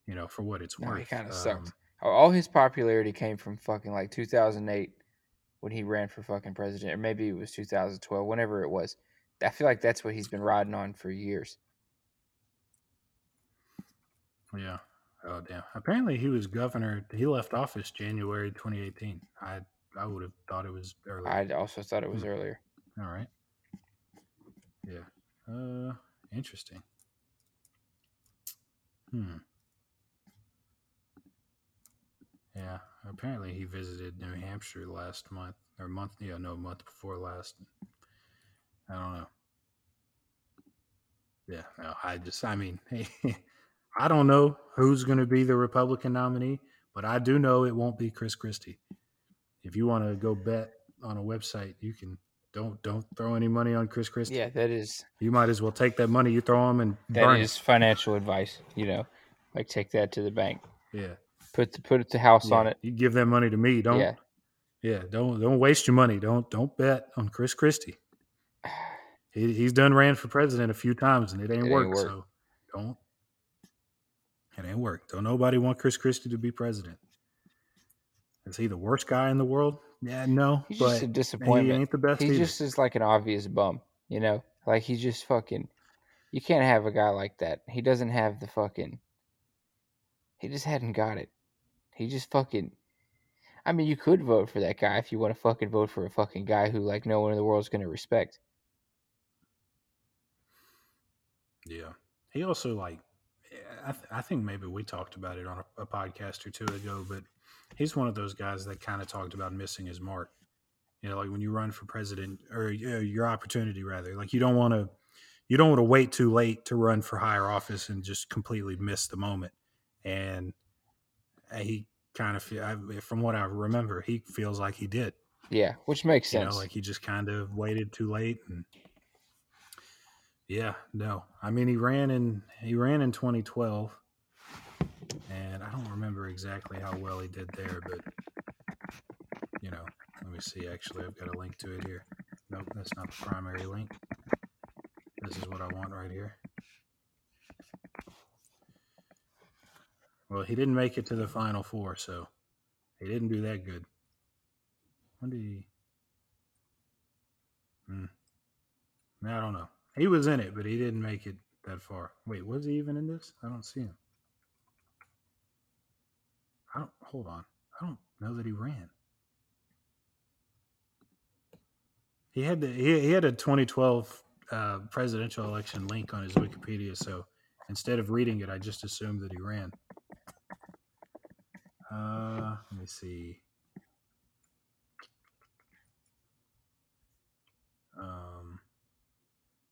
you know, for what it's No, worth. he kind of Um, sucked. All- his popularity came from fucking like 2008 when he ran for fucking president, or maybe it was 2012, whenever it was. I feel like that's what he's been riding on for years. Yeah. Oh damn. Apparently he was governor he left office January twenty eighteen. I I would have thought it was earlier. I also thought it was Hmm. earlier. All right. Yeah. Uh interesting. Hmm. Yeah. Apparently he visited New Hampshire last month or month yeah, no month before last. I don't know. Yeah, no, I just I mean [LAUGHS] I don't know who's gonna be the Republican nominee, but I do know it won't be Chris Christie. If you want to go bet on a website, you can don't don't throw any money on Chris Christie. Yeah, that is You might as well take that money you throw him and that burn is financial advice. You know, like take that to the bank. Yeah. put the, put the house Yeah, on it. You give that money to me. Don't Yeah, yeah, don't don't waste your money. Don't don't bet on Chris Christie. He, he's done ran for president a few times and it ain't It ain't worked. work. So don't. It ain't work. Don't nobody want Chris Christie to be president. Is he the worst guy in the world? Yeah, no. he's but just a disappointment. he disappointment. ain't the best. He either. just is like an obvious bum. You know, like he's just fucking. You can't have a guy like that. He doesn't have the fucking. He just hadn't got it. He just fucking. I mean, you could vote for that guy if you want to fucking vote for a fucking guy who like no one in the world is gonna respect. Yeah. He also like, I, th- I think maybe we talked about it on a, a podcast or two ago, but he's one of those guys that kind of talked about missing his mark. You know, like when you run for president or uh, your opportunity rather, like you don't want to, you don't want to wait too late to run for higher office and just completely miss the moment. And uh, he kind of, from what I remember, he feels like he did. Yeah, which makes You sense. know, like he just kind of waited too late and yeah, no. I mean he ran in he ran in 2012 and I don't remember exactly how well he did there, but you know, let me see actually I've got a link to it here. Nope, that's not the primary link. This is what I want right here. Well, he didn't make it to the final four, so he didn't do that good. When did he? Hmm. I don't know. He was in it, but he didn't make it that far. Wait, was he even in this? I don't see him. I don't. Hold on. I don't know that he ran. He had the he, he had a 2012 uh, presidential election link on his Wikipedia, so instead of reading it, I just assumed that he ran. Uh, let me see. Um,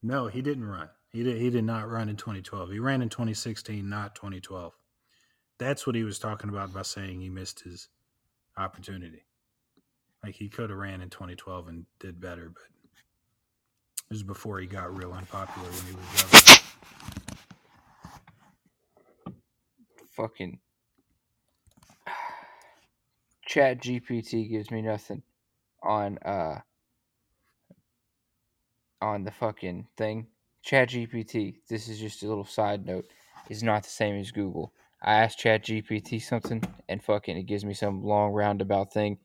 no, he didn't run. He did. He did not run in 2012. He ran in 2016, not 2012. That's what he was talking about by saying he missed his opportunity. Like he could have ran in 2012 and did better, but it was before he got real unpopular when he was governor. fucking [SIGHS] chat gpt gives me nothing on uh on the fucking thing. Chat gpt this is just a little side note is not the same as google. I asked chat gpt something and fucking it gives me some long roundabout thing.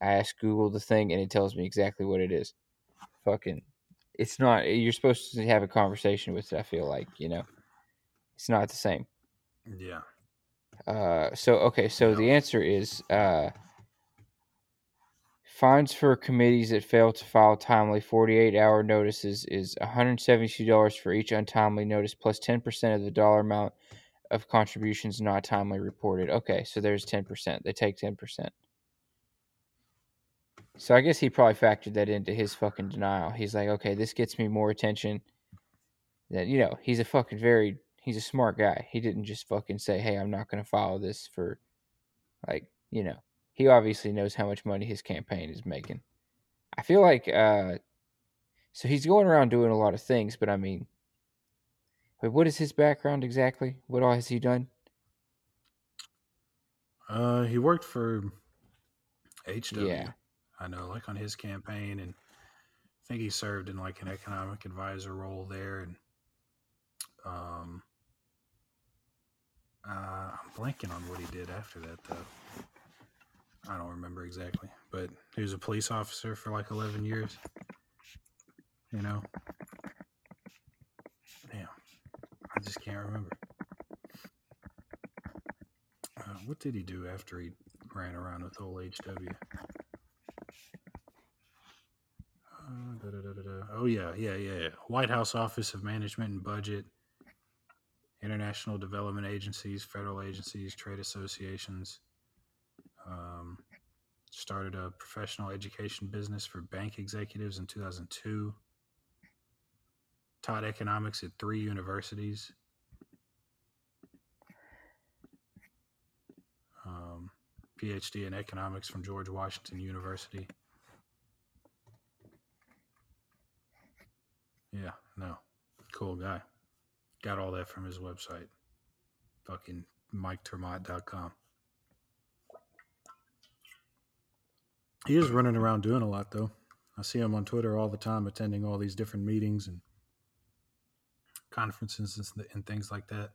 I ask google the thing and it tells me exactly what it is. Fucking it's not you're supposed to have a conversation with it i feel like you know? It's not the same. Yeah. uh, so okay, so the answer is uh, fines for committees that fail to file timely 48 hour notices is $172 for each untimely notice plus 10% of the dollar amount of contributions not timely reported. Okay, so there's 10%. They take 10%. So I guess he probably factored that into his fucking denial. He's like, okay, this gets me more attention. That you know, he's a fucking very he's a smart guy. He didn't just fucking say, "Hey, I'm not going to follow this for like, you know." He obviously knows how much money his campaign is making. I feel like uh so he's going around doing a lot of things, but I mean but what is his background exactly? What all has he done? Uh, he worked for HW. Yeah. I know, like on his campaign, and I think he served in like an economic advisor role there. And um, uh, I'm blanking on what he did after that, though. I don't remember exactly, but he was a police officer for like 11 years. You know, damn, I just can't remember. Uh, what did he do after he ran around with old HW? Uh, da-da-da-da-da. Oh yeah, yeah, yeah, yeah. White House Office of Management and Budget, international development agencies, federal agencies, trade associations. Um, started a professional education business for bank executives in 2002. Taught economics at three universities. Um, PhD in economics from George Washington University. Yeah, no. Cool guy. Got all that from his website. Fucking MikeTermott.com. He is running around doing a lot, though. I see him on Twitter all the time, attending all these different meetings and conferences and, things like that.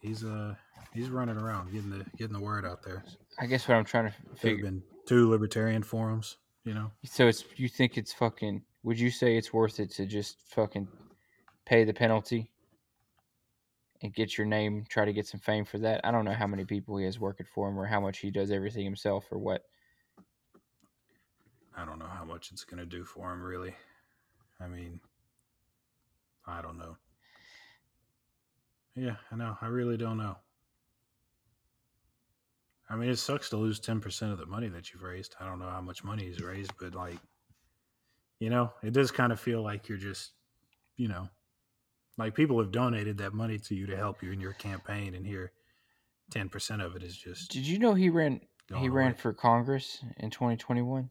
He's uh he's running around, getting the getting the word out there. I guess what I'm trying to figure. been two libertarian forums, you know. So it's you think it's fucking? Would you say it's worth it to just fucking pay the penalty and get your name, try to get some fame for that? I don't know how many people he has working for him or how much he does everything himself or what. I don't know how much it's going to do for him, really. I mean, I don't know. Yeah, I know. I really don't know. I mean, it sucks to lose 10% of the money that you've raised. I don't know how much money he's raised, but like, you know, it does kind of feel like you're just, you know, like people have donated that money to you to help you in your campaign, and here, 10% of it is just. Did you know he ran? He ran for Congress in 2021.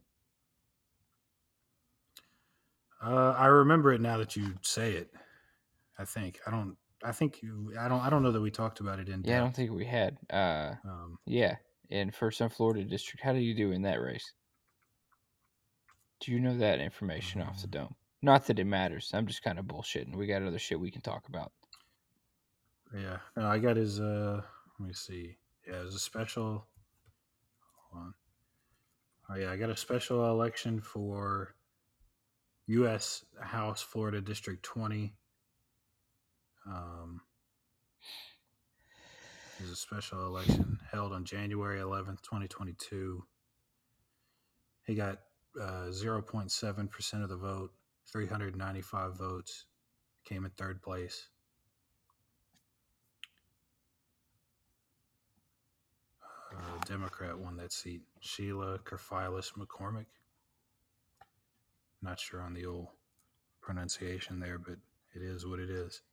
Uh, I remember it now that you say it. I think I don't. I think you. I don't. I don't know that we talked about it in Yeah, I don't think we had. Uh, Um, yeah, in first on Florida district. How do you do in that race? Do you know that information off the Um, dome? Not that it matters. I'm just kind of bullshitting. We got other shit we can talk about. yeah. No, I got his. Uh, let me see. Yeah, it was a special. Hold on. Oh yeah, I got a special election for U.S. House Florida District 20. Um, it a special election held on January 11th, 2022. He got uh, 0.7% of the vote, 395 votes, came in third place. Uh, Democrat won that seat. Sheila Kerfilis McCormick. Not sure on the old pronunciation there, but it is what it is.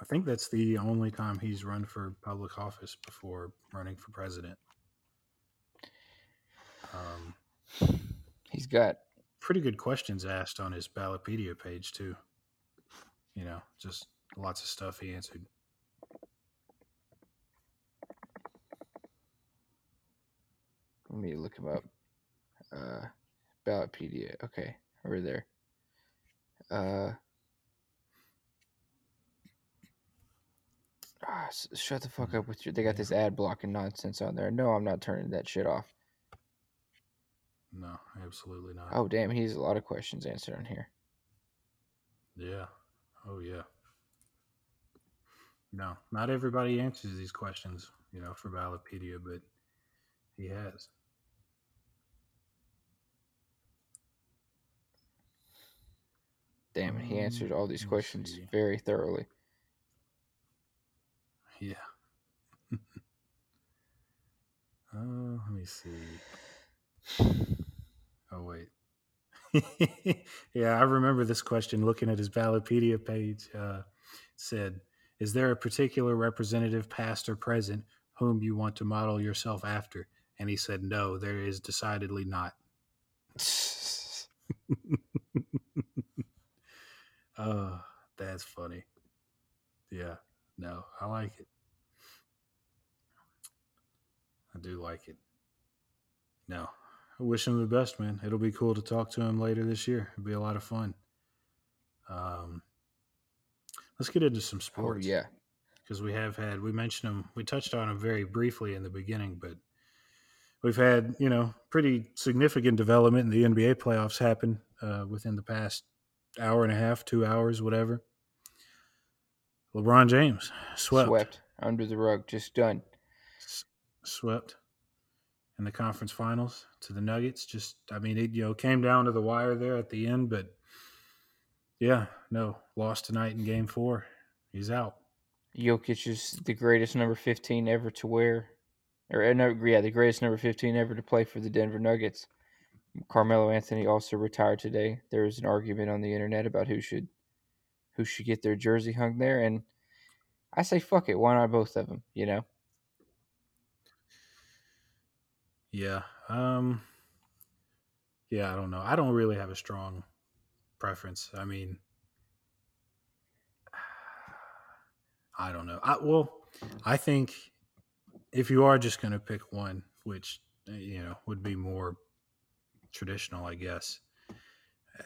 I think that's the only time he's run for public office before running for president. Um, He's got pretty good questions asked on his Ballotpedia page too. You know, just lots of stuff he answered. Let me look him up. Uh, Ballotpedia. Okay, over there. Uh, ah, s- shut the fuck up with your. They got this ad blocking nonsense on there. No, I'm not turning that shit off. No, absolutely not. Oh damn, he's a lot of questions answered on here. Yeah. Oh yeah. No, not everybody answers these questions, you know, for Ballotpedia, but he has. Damn it, he answered all these Um, questions see. very thoroughly. Yeah. Oh, [LAUGHS] let me see. Oh wait. [LAUGHS] yeah, I remember this question looking at his Ballotpedia page. Uh, said, Is there a particular representative, past or present, whom you want to model yourself after? And he said, No, there is decidedly not. [LAUGHS] Oh, that's funny. Yeah, no, I like it. I do like it. No, I wish him the best, man. It'll be cool to talk to him later this year. It'll be a lot of fun. Um, let's get into some oh sports. yeah, because we have had we mentioned them we touched on them very briefly in the beginning but we've had you know pretty significant development in the nba playoffs happen uh, within the past hour and a half two hours whatever. Lebron james swept. Swept under the rug, just done. S- swept in the conference finals to the nuggets. Just i mean it you know came down to the wire there at the end but yeah no lost tonight in game four. He's out. Jokic is the greatest number 15 ever to wear, or uh, no, yeah, the greatest number 15 ever to play for the Denver Nuggets. Carmelo Anthony also retired today. There was an argument on the internet about who should who should get their jersey hung there, and I say fuck it, why not both of them? You know, Yeah. Um Yeah, I don't know. I don't really have a strong preference. I mean, [SIGHS] I don't know. I, well, I think if you are just going to pick one, which uh, you know would be more traditional, I guess.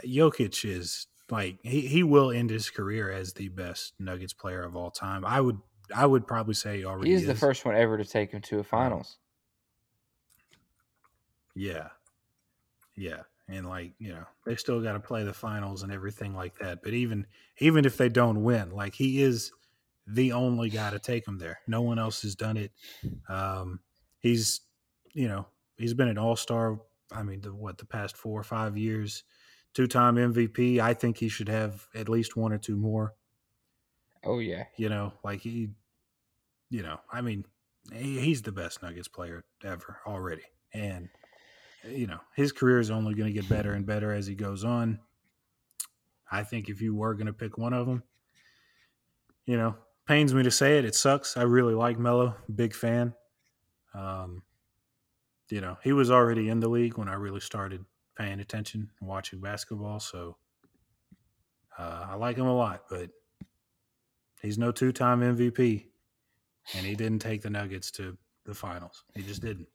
Jokic is like he, he will end his career as the best Nuggets player of all time. I would I would probably say he already He is the first one ever to take him to a finals. Yeah. Yeah. And like, you know, they still got to play the finals and everything like that. But even even if they don't win, like he is the only guy to take him there. No one else has done it. Um he's, you know, he's been an all-star I mean, the what the past 4 or 5 years, two-time MVP. I think he should have at least one or two more Oh yeah, you know, like he, you know, I mean, he, he's the best Nuggets player ever already, and you know, his career is only going to get better and better as he goes on. I think if you were going to pick one of them, you know, pains me to say it, it sucks. I really like Melo, big fan. Um, you know, he was already in the league when I really started paying attention and watching basketball, so uh, I like him a lot, but He's no two time MVP, and he didn't take the Nuggets to the finals. He just didn't.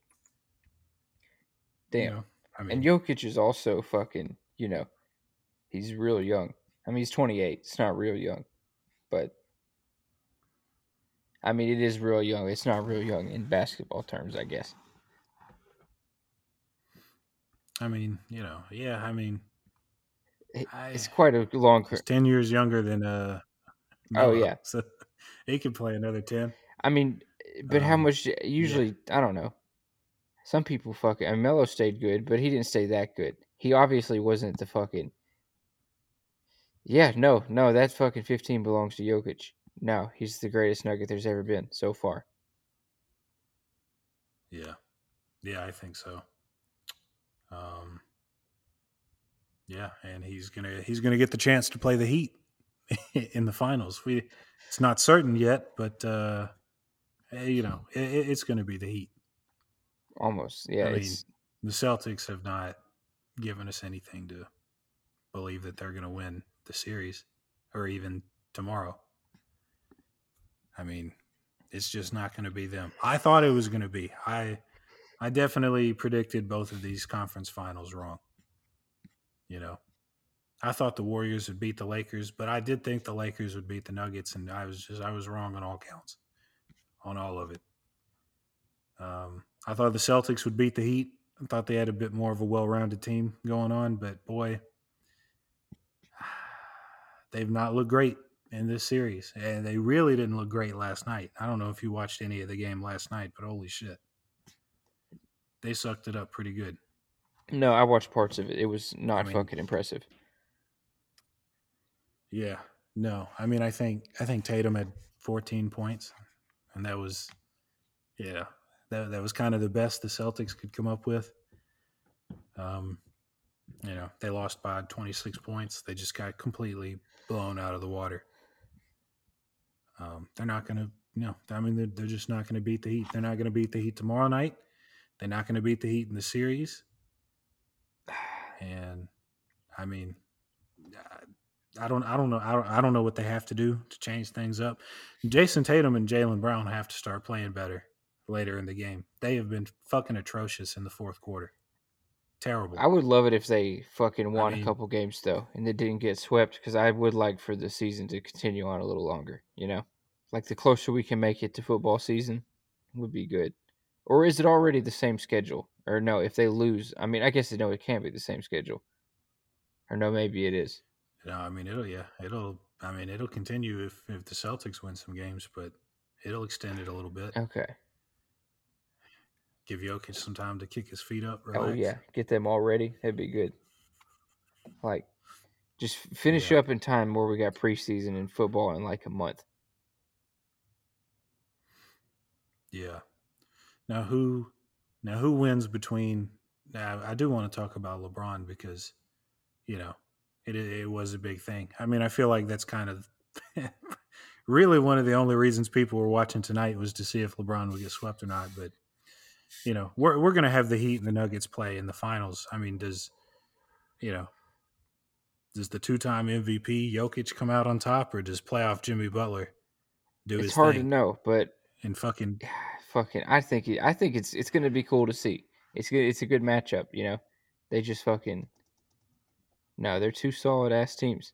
damn. You know? I mean, And Jokic is also fucking, you know, he's real young. I mean, he's 28. It's not real young, but I mean, it is real young. It's not real young in basketball terms, I guess. I mean, you know, yeah. I mean, I, It's quite a long career. ten years younger than uh. Oh, yeah. so [LAUGHS] he could play another ten. I mean, but how Um, much? Usually, I don't know. Some people fucking. And Melo stayed good, but he didn't stay that good. He obviously wasn't the fucking. Yeah, no, no, that fucking 15 belongs to Jokic. No, he's the greatest nugget there's ever been so far. Yeah, yeah, I think so. Um, yeah, and he's gonna he's gonna get the chance to play the Heat [LAUGHS] in the finals. We it's not certain yet, but uh, eh, you know it, it's going to be the Heat. Almost. Yeah, I mean, the Celtics have not given us anything to believe that they're going to win the series or even tomorrow. I mean, it's just not going to be them. I thought it was going to be. I I definitely predicted both of these conference finals wrong. You know, I thought the Warriors would beat the Lakers, but I did think the Lakers would beat the Nuggets, and I was just I was wrong on all counts, on all of it. Um, I thought the Celtics would beat the Heat. I thought they had a bit more of a well-rounded team going on, but boy, [SIGHS] they've not looked great in this series, and they really didn't look great last night. I don't know if you watched any of the game last night, but holy shit, they sucked it up pretty good. no. I watched parts of it. It was not mean- fucking impressive. Yeah, no, I mean, I think I think Tatum had 14 points, and that was, yeah, that that was kind of the best the Celtics could come up with. Um, you know, they lost by 26 points. They just got completely blown out of the water. Um, they're not going to, you know, I mean, they're, they're just not going to beat the Heat. They're not going to beat the Heat tomorrow night. They're not going to beat the Heat in the series. And I mean, I don't, I don't know, I don't, I don't know what they have to do to change things up. Jayson Tatum and Jaylen Brown have to start playing better later in the game. They have been fucking atrocious in the fourth quarter. Terrible. I would love it if they fucking won mean- a couple games though, and they didn't get swept because I would like for the season to continue on a little longer. You know, like the closer we can make it to football season, would be good. Or is it already the same schedule? Or no, if they lose, I mean, I guess no, it can't be the same schedule. Or no, maybe it is. No, I mean it'll yeah, it'll I mean it'll continue if if the Celtics win some games, but it'll extend it a little bit. Okay. Give Jokic some time to kick his feet up. Oh, relax. Oh yeah, get them all ready. That'd be good. Like, just finish Yeah. up in time where we got preseason and football in like a month. Yeah. Now who now who wins between now I do want to talk about LeBron because you know it it was a big thing. I mean, I feel like that's kind of [LAUGHS] really one of the only reasons people were watching tonight was to see if LeBron would get swept or not, but you know, we're we're going to have the Heat and the Nuggets play in the finals. I mean, does you know, does the two-time MVP Jokic come out on top or does playoff Jimmy Butler do it's his hard to know, but and fucking [SIGHS] fucking, I think it, I think it's it's gonna be cool to see. It's good. It's a good matchup. You know, they just fucking no, they're two solid ass teams.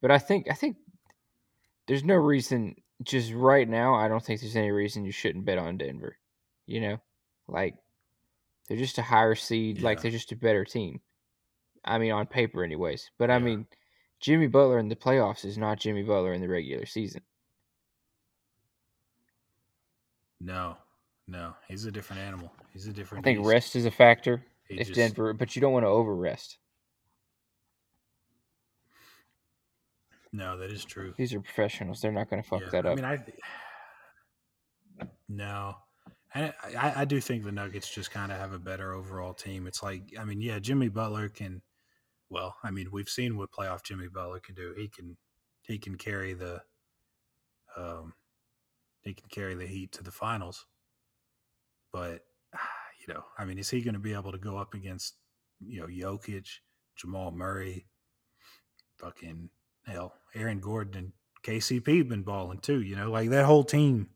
But I think I think there's no reason just right now. I don't think there's any reason you shouldn't bet on Denver. You know, like they're just a higher seed. Like they're just a better team. I mean, on paper, anyways. But I Yeah. mean, Jimmy Butler in the playoffs is not Jimmy Butler in the regular season. No, no. He's a different animal. He's a different. I think beast. rest is a factor He if just- Denver, but you don't want to over rest. No, that is true. These are professionals. They're not going to fuck Yeah, that up. I mean, I no, and I, I do think the Nuggets just kind of have a better overall team. It's like, I mean, yeah, Jimmy Butler can. Well, I mean, we've seen what playoff Jimmy Butler can do. He can, he can carry the, um, he can carry the Heat to the finals. But [SIGHS] you know, I mean, is he going to be able to go up against you know Jokic, Jamal Murray, fucking hell, Aaron Gordon and KCP been balling too. You know, like that whole team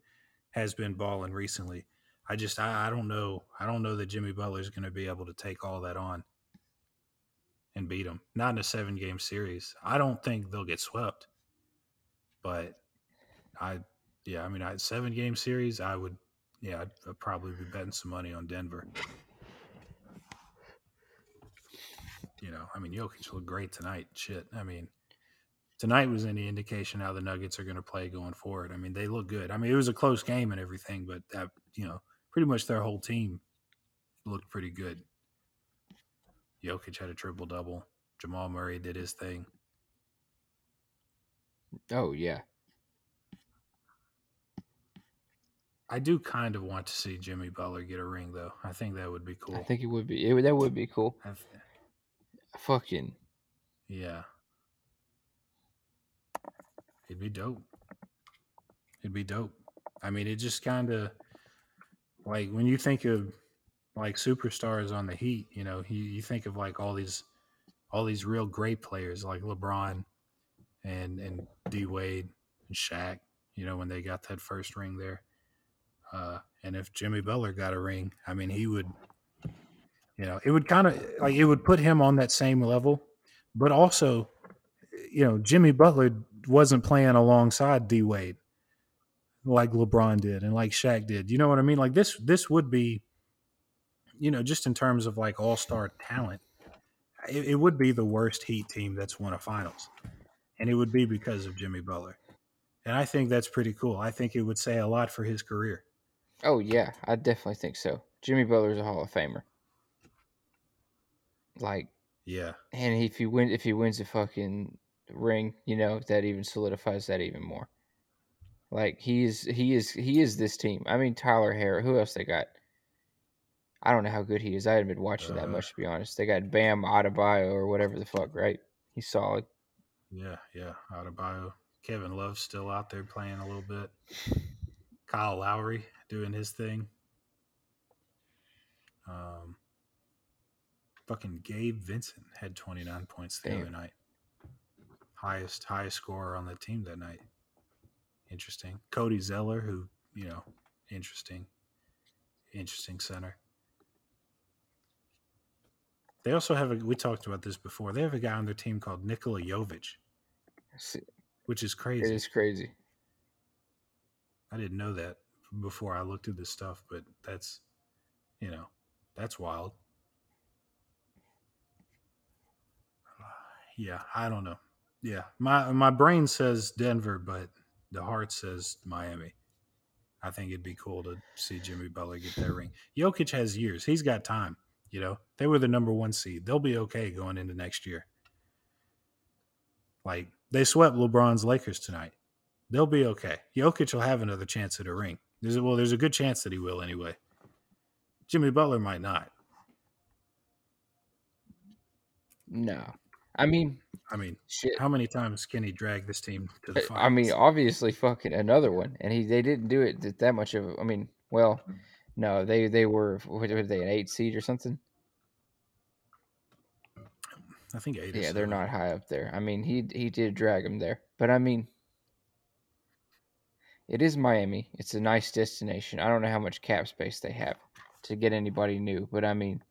has been balling recently. I just I, I don't know I don't know that Jimmy Butler is going to be able to take all that on and beat them. Not in a seven game series. I don't think they'll get swept. But I yeah I mean I seven game series I would yeah I'd, I'd probably be betting some money on Denver. You know I mean Jokic looked great tonight. Shit I mean tonight was any indication how the Nuggets are going to play going forward. I mean, they look good. I mean, it was a close game and everything, but that you know, pretty much their whole team looked pretty good. Jokic had a triple double. Jamal Murray did his thing. oh yeah, I do kind of want to see Jimmy Butler get a ring, though. I think that would be cool. I think it would be. It, would- that would be cool. I've- Fucking yeah, it'd be dope. It'd be dope. I mean, it just kind of like when you think of like superstars on the Heat, you know, you, you think of like all these all these real great players like LeBron and and D Wade and Shaq. You know, when they got that first ring there. Uh, and if Jimmy Butler got a ring, I mean, he would. You know, it would kind of like it would put him on that same level, but also, you know, Jimmy Butler wasn't playing alongside D Wade like LeBron did and like Shaq did. You know what I mean? Like this, this would be, you know, just in terms of like all star talent, it, it would be the worst Heat team that's won a finals, and it would be because of Jimmy Butler. And I think that's pretty cool. I think it would say a lot for his career. Oh yeah, I definitely think so. Jimmy Butler's a Hall of Famer. Like, Yeah, and if he win, if he wins a fucking ring, you know that even solidifies that even more. Like he is, he is, he is this team. I mean, Tyler Harris. Who else they got? I don't know how good he is. I haven't been watching that Uh, much to be honest. They got Bam Adebayo or whatever the fuck, right? He's solid. yeah, yeah. Adebayo, Kevin Love's still out there playing a little bit. Kyle Lowry doing his thing. Um, fucking Gabe Vincent had 29 points the other night. Highest highest scorer on the team that night. Interesting. Cody Zeller, who you know, interesting, interesting center. They also have a. We talked about this before. They have a guy on their team called Nikola Jovic, which is crazy. It is crazy. I didn't know that before I looked at this stuff, but that's, you know, that's wild. Yeah, I don't know. Yeah, my my brain says Denver, but the heart says Miami. I think it'd be cool to see Jimmy Butler get that ring. Jokic has years; he's got time. You know, they were the number one seed. They'll be okay going into next year. Like they swept LeBron's Lakers tonight they'll be okay. Jokic will have another chance at a ring. There's a, well, there's a good chance that he will anyway. Jimmy Butler might not. No, I mean, I mean, shit. how many times can he drag this team to the finals? I mean, obviously, fucking another one, and he they didn't do it that- much of. I mean, well, no, they they were what were they an eight seed or something? I think eight. Yeah, they're not high up there. I mean, he he did drag him there, but I mean, It is Miami. It's a nice destination. I don't know how much cap space they have to get anybody new, but I mean,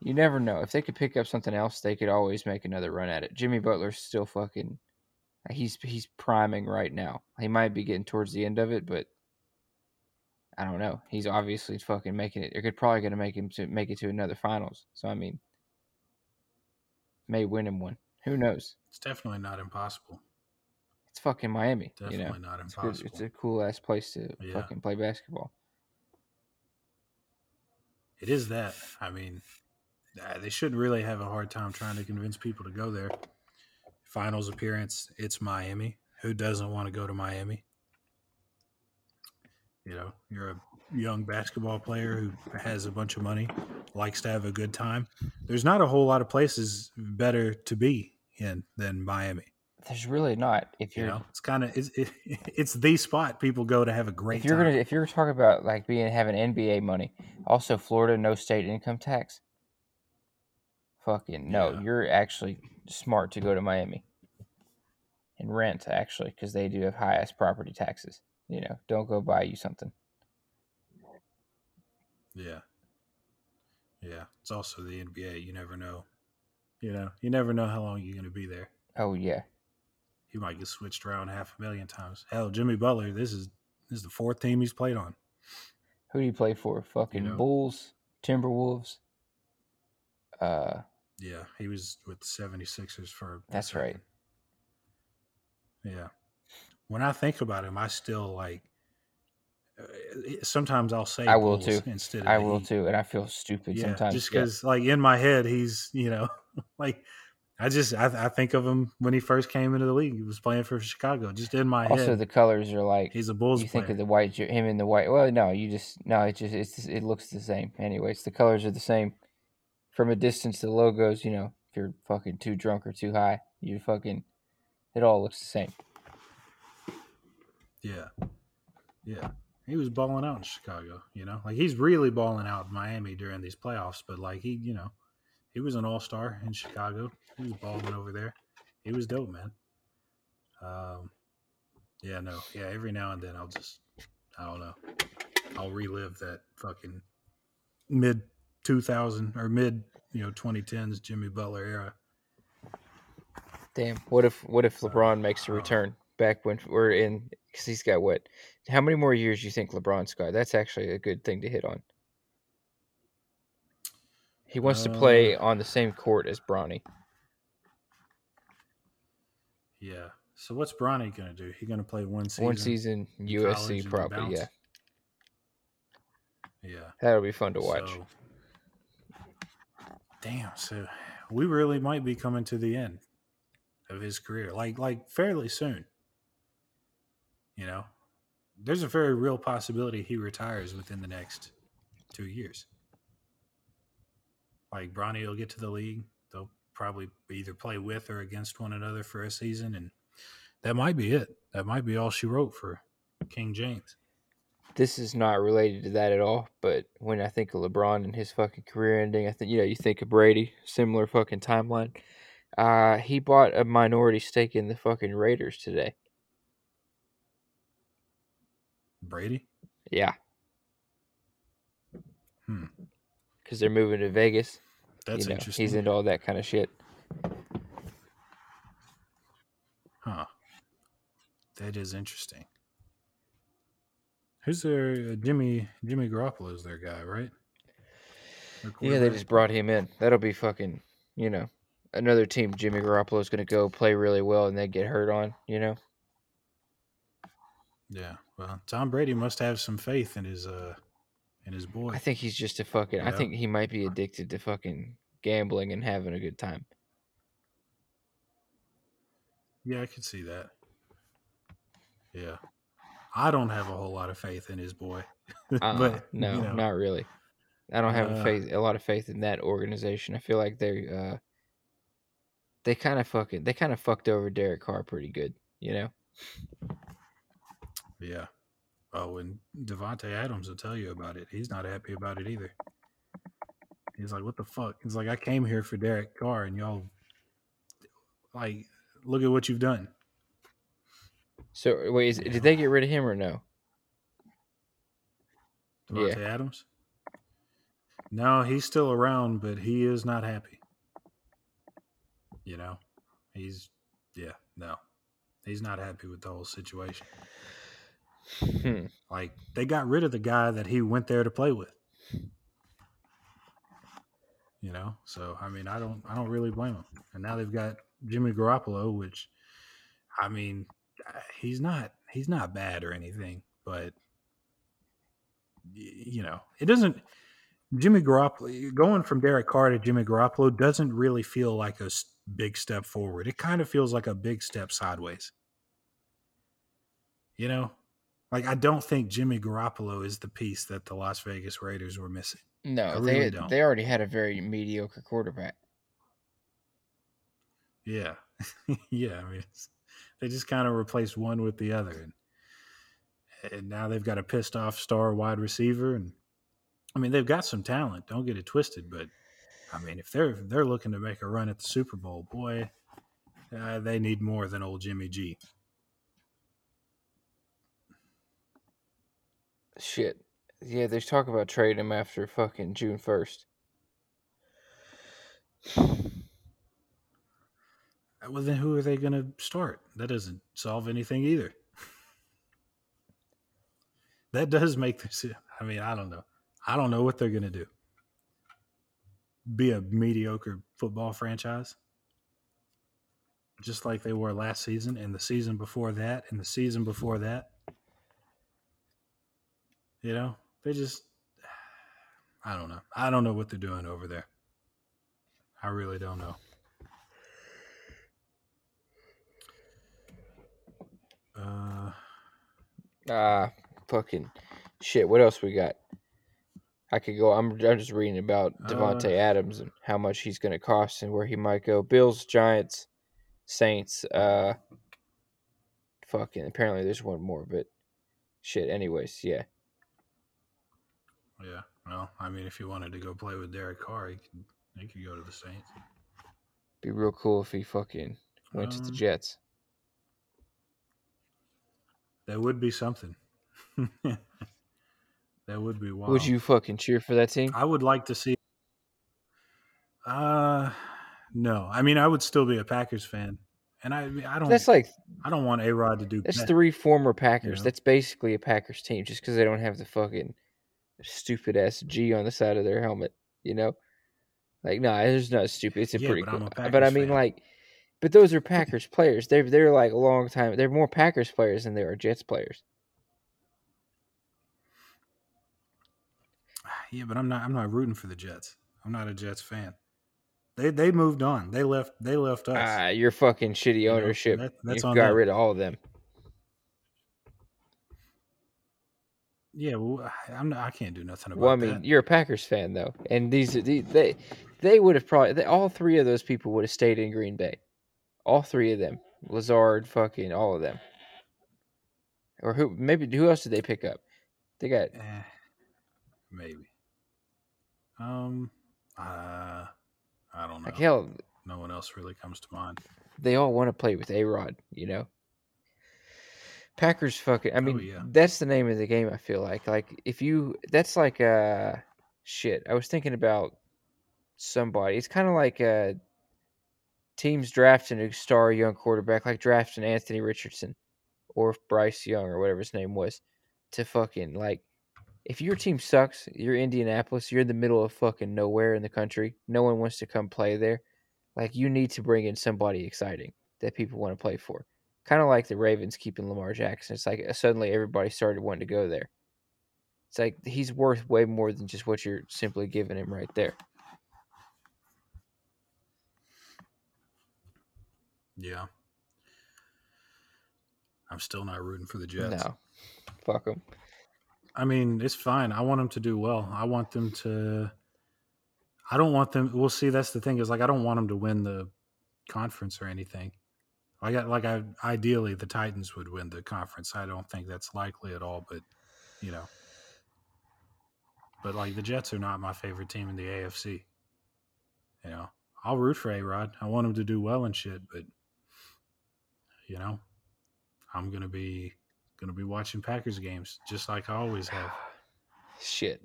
you never know. If they could pick up something else, they could always make another run at it. Jimmy Butler's still fucking. Uh, he's he's priming right now. He might be getting towards the end of it, but I don't know. He's obviously fucking making it. They're probably gonna make him to make it to another finals. So I mean, may win him one. Who knows? It's definitely not impossible. Fucking Miami. Definitely you know, not it's, impossible. it's a cool ass place to Yeah. fucking play basketball. It is that. I mean, uh, they shouldn't really have a hard time trying to convince people to go there. Finals appearance, it's Miami. Who doesn't want to go to Miami? You know, you're a young basketball player who has a bunch of money, likes to have a good time. There's not a whole lot of places better to be in than Miami. There's really not. If You you're know, it's kind of it's, it, [LAUGHS] it's the spot people go to have a great if you're time. gonna if you're talking about like being having NBA money, also Florida no state income tax. Fucking no, Yeah. you're actually smart to go to Miami and rent actually because they do have high ass property taxes. You know, don't go buy you something. Yeah. Yeah. It's also the NBA. You never know. You know, you never know how long you're going to be there. Oh yeah, He might get switched around half a million times. Hell, Jimmy Butler, this is this is the fourth team he's played on. who do you play for? Fucking know. Bulls, Timberwolves. Uh, Yeah, he was with the 76ers for That's right. Yeah. When I think about him, I still like uh, sometimes I'll say I will too. instead of I will Heat. too, and I feel stupid Yeah, sometimes. just yeah. because like in my head he's you know [LAUGHS] like I just I, I think of him when he first came into the league. He was playing for Chicago. Just in my Also, head, Also, the colors are like he's a Bulls you player. think of the white him in the white. Well, no, you just no. It just it's it looks the same. Anyways, the colors are the same. From a distance, the logos. You know, if you're fucking too drunk or too high, you fucking. It all looks the same. Yeah. Yeah. He was balling out in Chicago, you know? Like he's really balling out in Miami during these playoffs, but like he, you know, he was an all star in Chicago. He was balling over there. He was dope, man. Um yeah, no. Yeah, every now and then I'll just I don't know. I'll relive that fucking mid two thousand or mid, you know, twenty tens Jimmy Butler era. Damn. What if what if LeBron makes a uh, return back when we're in? Because he's got what? How many more years do you think LeBron's got? That's actually a good thing to hit on. He wants to play Uh, on the same court as Bronny. Yeah. So what's Bronny gonna do? He gonna play one season? One season USC college and then probably. Yeah, Yeah. that'll be fun to watch. So, damn. So we really might be coming to the end of his career, like like fairly soon. You know, there's a very real possibility he retires within the next two years. Like Bronny will get to the league. Probably either play with or against one another for a season, and that might be it. That might be all she wrote for King James. this is not related to that at all. But when I think of LeBron and his fucking career ending, I think you know you think of Brady, similar fucking timeline. Uh, he bought a minority stake in the fucking Raiders today. Brady. Yeah, Hmm. because they're moving to Vegas. That's you know, interesting. He's into all that kind of shit. Huh. That is interesting. Who's their uh, Jimmy Jimmy is their guy, right? Their Yeah, they just brought him in. That'll be fucking, you know, another team. Jimmy Garoppolo is gonna go play really well, and they get hurt on. You know, Yeah. Well, Tom Brady must have some faith in his uh in his boy. I think he's just a fucking. I think he might be addicted to fucking gambling and having a good time. yeah, I could see that. Yeah. I don't have a whole lot of faith in his boy. [LAUGHS] Uh, but no, you know, not really. I don't have a Uh, faith, a lot of faith in that organization. I feel like they, uh, they kind of fucking, they kind of fucked over Derek Carr pretty good. You know, Yeah. Oh, and Davante Adams will tell you about it. He's not happy about it either. He's like, "What the fuck?" He's like, "I came here for Derek Carr, and y'all, like, look at what you've done." So wait, is, did they get rid of him or no? Davante Adams. No, he's still around, but he is not happy. You know, he's yeah, no, he's not happy with the whole situation. Hmm. Like they got rid of the guy that he went there to play with. You know, so I mean, I don't, I don't really blame him. And now they've got Jimmy Garoppolo, which, I mean, he's not, he's not bad or anything, but you know, it doesn't. Jimmy Garoppolo going from Derek Carr to Jimmy Garoppolo doesn't really feel like a big step forward. It kind of feels like a big step sideways. You know, like I don't think Jimmy Garoppolo is the piece that the Las Vegas Raiders were missing. No, I they don't. they already had a very mediocre quarterback. Yeah, [LAUGHS] yeah. I mean, it's, they just kind of replaced one with the other, and and now they've got a pissed off star wide receiver, and I mean they've got some talent. Don't get it twisted, but I mean if they're if they're looking to make a run at the Super Bowl, boy, uh, they need more than old Jimmy G. Shit. Yeah, there's talk about trading him after fucking June first. Uh, Well, then who are they going to start? That doesn't solve anything either. that does make this. I mean, I don't know. I don't know what they're going to do. Be a mediocre football franchise, just like they were last season, and the season before that, and the season before that. You know, they just. I don't know. I don't know what they're doing over there. I really don't know. Uh, Ah, fucking shit. What else we got? I could go. I'm, I'm just reading about Davante Uh, Adams and how much he's going to cost and where he might go. Bills, Giants, Saints. Uh, fucking. Apparently, there's one more, but shit. Anyways, yeah. Yeah. Well, I mean, if you wanted to go play with Derek Carr, he could, he could go to the Saints. Be real cool if he fucking went to the Um, Jets. That would be something. [LAUGHS] that would be wild. Would you fucking cheer for that team? I would like to see. Uh, no. I mean, I would still be a Packers fan, and I, I don't. That's like I don't want A Rod to do. that's that. three former Packers. know? That's basically a Packers team, just because they don't have the fucking stupid ass G on the side of their helmet. You know, like no, it's not stupid. It's a Yeah, pretty but cool. A but I mean, fan. like, but those are Packers players. They're they're like a long time. They're more Packers players than they are Jets players. [SIGHS] Yeah, but I'm not. I'm not rooting for the Jets. I'm not a Jets fan. They they moved on. They left. They left us. Ah, your fucking shitty know, ownership. that- that's you on got them. rid of all of them. Yeah. Well, I'm. Not, I can't do nothing about that. Well, I mean, that. you're a Packers fan though, and these, these they they would have probably they, all three of those people would have stayed in Green Bay. All three of them, Lazard, fucking all of them. Or who? Maybe who else did they pick up? They got Eh, maybe. Um. Uh. I don't know. like hell. No one else really comes to mind. They all want to play with A Rod, you know. Packers fucking. I mean, Oh, yeah. that's the name of the game. I feel like like if you that's like uh shit. I was thinking about somebody. It's kind of like uh teams drafting a star young quarterback, like drafting Anthony Richardson or Bryce Young or whatever his name was, to fucking like. If your team sucks, you're Indianapolis. You're in the middle of fucking nowhere in the country. No one wants to come play there. Like you need to bring in somebody exciting that people want to play for. Kind of like the Ravens keeping Lamar Jackson. It's like uh, suddenly everybody started wanting to go there. It's like he's worth way more than just what you're simply giving him right there. Yeah. I'm still not rooting for the Jets. No, fuck them. I mean, it's fine. I want them to do well. I want them to. I don't want them. We'll see. That's the thing is like I don't want them to win the conference or anything. I got like I ideally the Titans would win the conference. I don't think that's likely at all, but you know. But like the Jets are not my favorite team in the AFC. You know, I'll root for A Rod. I want him to do well and shit, but you know, I'm gonna be gonna be watching Packers games just like I always have. [SIGHS] Shit.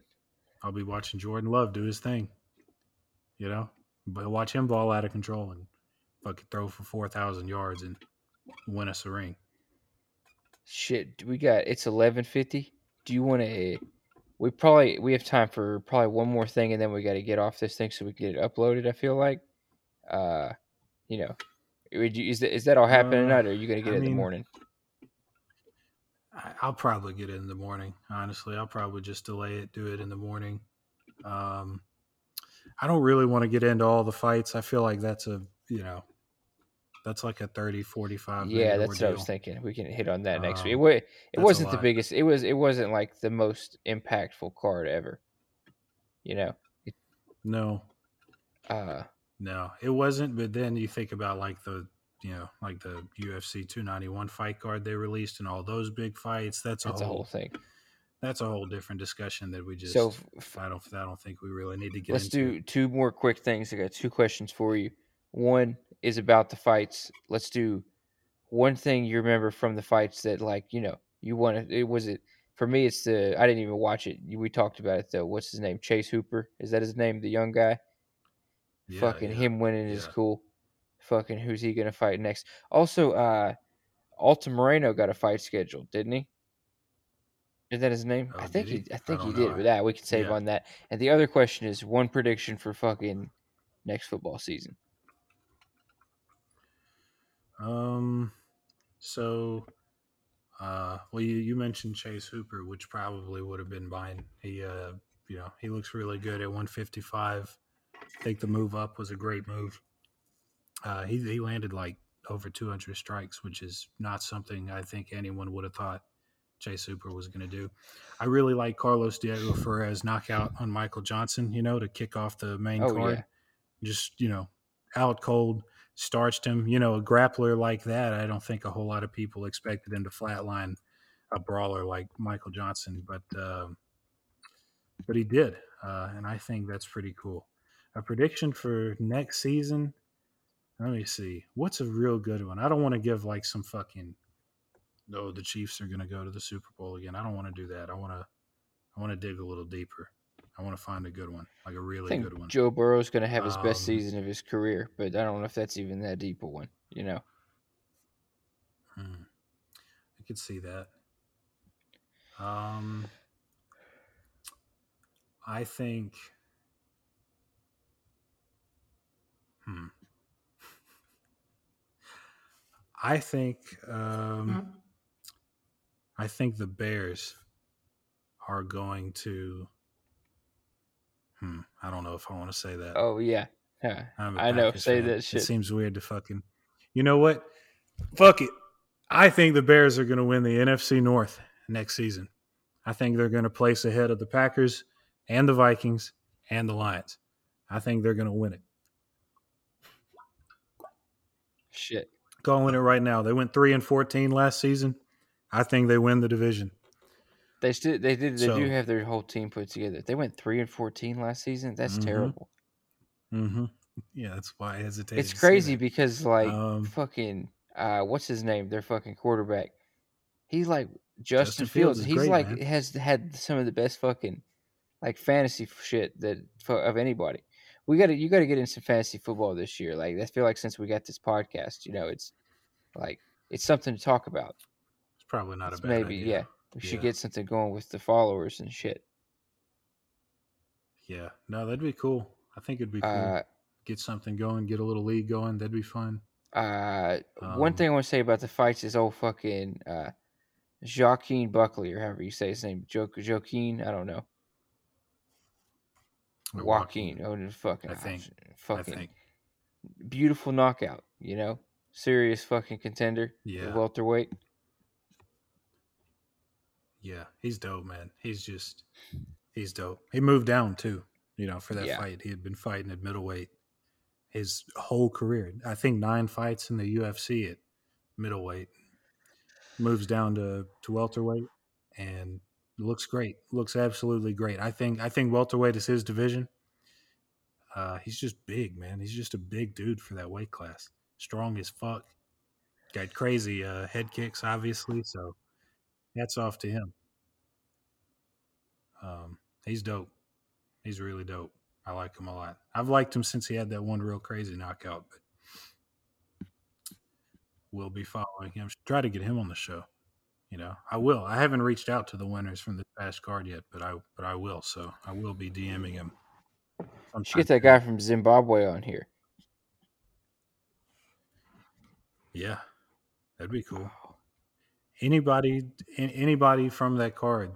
I'll be watching Jordan Love do his thing. You know, but watch him ball out of control and fucking throw for four thousand yards and win us a ring. Shit. We got it's eleven fifty. Do you want to? We probably we have time for probably one more thing, and then we got to get off this thing so we can get it uploaded. I feel like, uh, you know, would you, is that is that all happening Uh, tonight, or are you gonna get I it in the morning? I'll probably get it in the morning. Honestly, I'll probably just delay it, do it in the morning. Um, I don't really want to get into all the fights. I feel like that's a you know, that's like a 30, 45 Yeah, that's what I was thinking. We can hit on that next week. It, Um, wa- it wasn't the biggest. It was. It wasn't like the most impactful card ever. You know. No, Uh, no, it wasn't. But then you think about like the you know like the UFC 291 fight card they released and all those big fights. That's a that's a whole whole thing. that's a whole different discussion that we just. So f- I don't I don't think we really need to get let's into. do two more quick things. I got two questions for you. One is about the fights. Let's do one thing you remember from the fights that, like, you know, you want to. It was it for me. It's the I didn't even watch it. We talked about it though. What's his name? Chase Hooper. Is that his name? The young guy. Yeah, Fucking yeah, him winning is cool. Fucking who's he gonna fight next? Also, uh Altamirano got a fight scheduled, didn't he? Is that his name? Oh, I think he? he. I I think he don't did. With that we can save Yeah. on that. And the other question is one prediction for fucking next football season. Um, so, uh, well, you, you mentioned Chase Hooper, which probably would have been mine. He, uh, you know, he looks really good at 155. I think the move up was a great move. Uh, he he landed like over 200 strikes, which is not something I think anyone would have thought Chase Hooper was going to do. I really like Carlos Diego Ferreira's knockout on Michael Johnson. You know, to kick off the main Oh, card. yeah. Just you know, out cold, starched him. You know, a grappler like that. I don't think a whole lot of people expected him to flatline a brawler like Michael Johnson, but um, but he did, uh, and I think that's pretty cool. A prediction for next season. Let me see. What's a real good one? I don't want to give like some fucking. No, the Chiefs are going to go to the Super Bowl again. I don't want to do that. I want to. I want to dig a little deeper. I want to find a good one, like a really think good one. Joe Burrow's gonna have his best Um, season of his career, but I don't know if that's even that deep a one. You know. Hmm. I could see that. Um, I think. Hmm. I think. Um, I think the Bears are going to. Hmm. I don't know if I want to say that. Oh yeah. Yeah. I know. Say fan. that shit. It seems weird to fucking. You know what? Fuck it. I think the Bears are going to win the NFC North next season. I think they're going to place ahead of the Packers and the Vikings and the Lions. I think they're going to win it. Shit. Calling it right now. They went three and fourteen last season. I think they win the division. They still they did they So- do have their whole team put together. They went three and fourteen last season. That's Mhm. terrible. Mm-hmm. [LAUGHS] Yeah, that's why I hesitated. It's crazy because like Um, fucking uh what's his name? Their fucking quarterback. He's like Justin, Justin Fields Fields. He's great, like man. has had some of the best fucking like fantasy shit that fu- of anybody. We got to you got to get in some fantasy football this year. Like I feel like since we got this podcast, you know, it's like it's something to talk about. It's probably not It's a bad maybe idea. yeah. We should Yeah. get something going with the followers and shit. Yeah. No, that'd be cool. I think it'd be cool. Uh, get something going, get a little league going. That'd be fun. Uh, one Um, thing I want to say about the fights is old fucking uh, Joaquin Buckley or however you say his name, jo- Joaquin. I don't know. Joaquin. Oh, fucking, I think. I fucking think. beautiful knockout. You know, serious fucking contender. Yeah. welterweight. Yeah, he's dope, man. He's just he's dope. He moved down too, you know, for that Yeah. fight. He had been fighting at middleweight his whole career. I think nine fights in the UFC at middleweight. Moves down to, to welterweight and looks great. Looks absolutely great. I think I think welterweight is his division. Uh, he's just big, man. He's just a big dude for that weight class. Strong as fuck. got crazy uh, head kicks, obviously. So hats off to him. Um, he's dope. He's really dope. I like him a lot. I've liked him since he had that one real crazy knockout, but we'll be following him. Try to get him on the show. You know, I will. I haven't reached out to the winners from the past card yet, but I but I will. So I will be DMing him. Should get that guy from Zimbabwe on here. Yeah, that'd be cool. Anybody, anybody from that card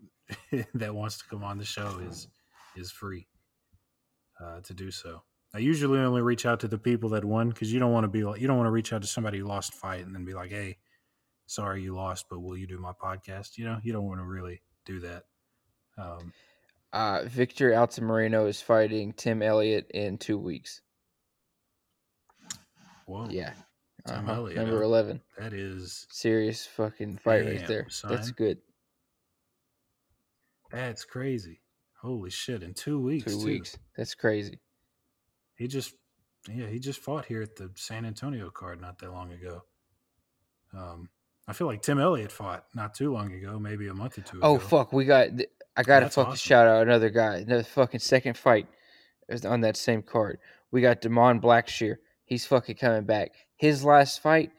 [LAUGHS] that wants to come on the show is is free uh, to do so. I usually only reach out to the people that won because you don't want to be like you don't want to reach out to somebody who lost fight and then be like, "Hey, sorry you lost, but will you do my podcast?" You know, you don't want to really do that. Um, Uh, Victor Altamirano is fighting Tim Elliott in two weeks. whoa, Yeah. Tim Uh-huh. Elliott, Number 11. that is Serious fucking fight right Damn, there. That's good. that's crazy. Holy shit! In two weeks, Two too. weeks. That's crazy. He just, yeah, he just fought here at the San Antonio card not that long ago. Um, I feel like Tim Elliott fought not too long ago, maybe a month or two Oh ago. Oh fuck, we got. th- I got to fucking awesome. shout out another guy. Another fucking second fight on that same card. We got Damon Blackshear. He's fucking coming back. His last fight,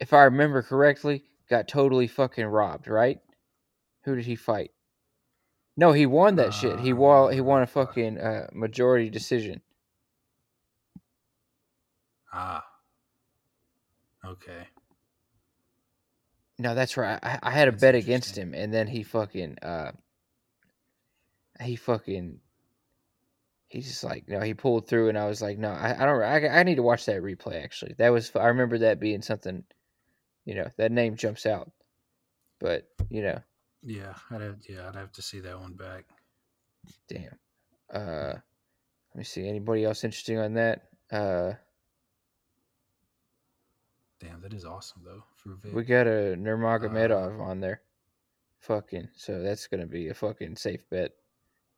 if I remember correctly, got totally fucking robbed. Right? Who did he fight? No, he won that shit. He won. He won a Uh, fucking uh, majority decision. Ah, okay. No, that's right. I, I had a That's bet against him, and then he fucking uh, he fucking he's just like you no, he pulled through, and I was like, no, I, I don't. I, I need to watch that replay. Actually, that was I remember that being something. You know, that name jumps out, but you know, Yeah, I'd have, yeah, I'd have to see that one back. damn. Uh, let me see. Anybody else interesting on that? Uh, Damn, that is awesome though for Vic. we got a Nurmagomedov Uh, on there. Fucking, so that's gonna be a fucking safe bet.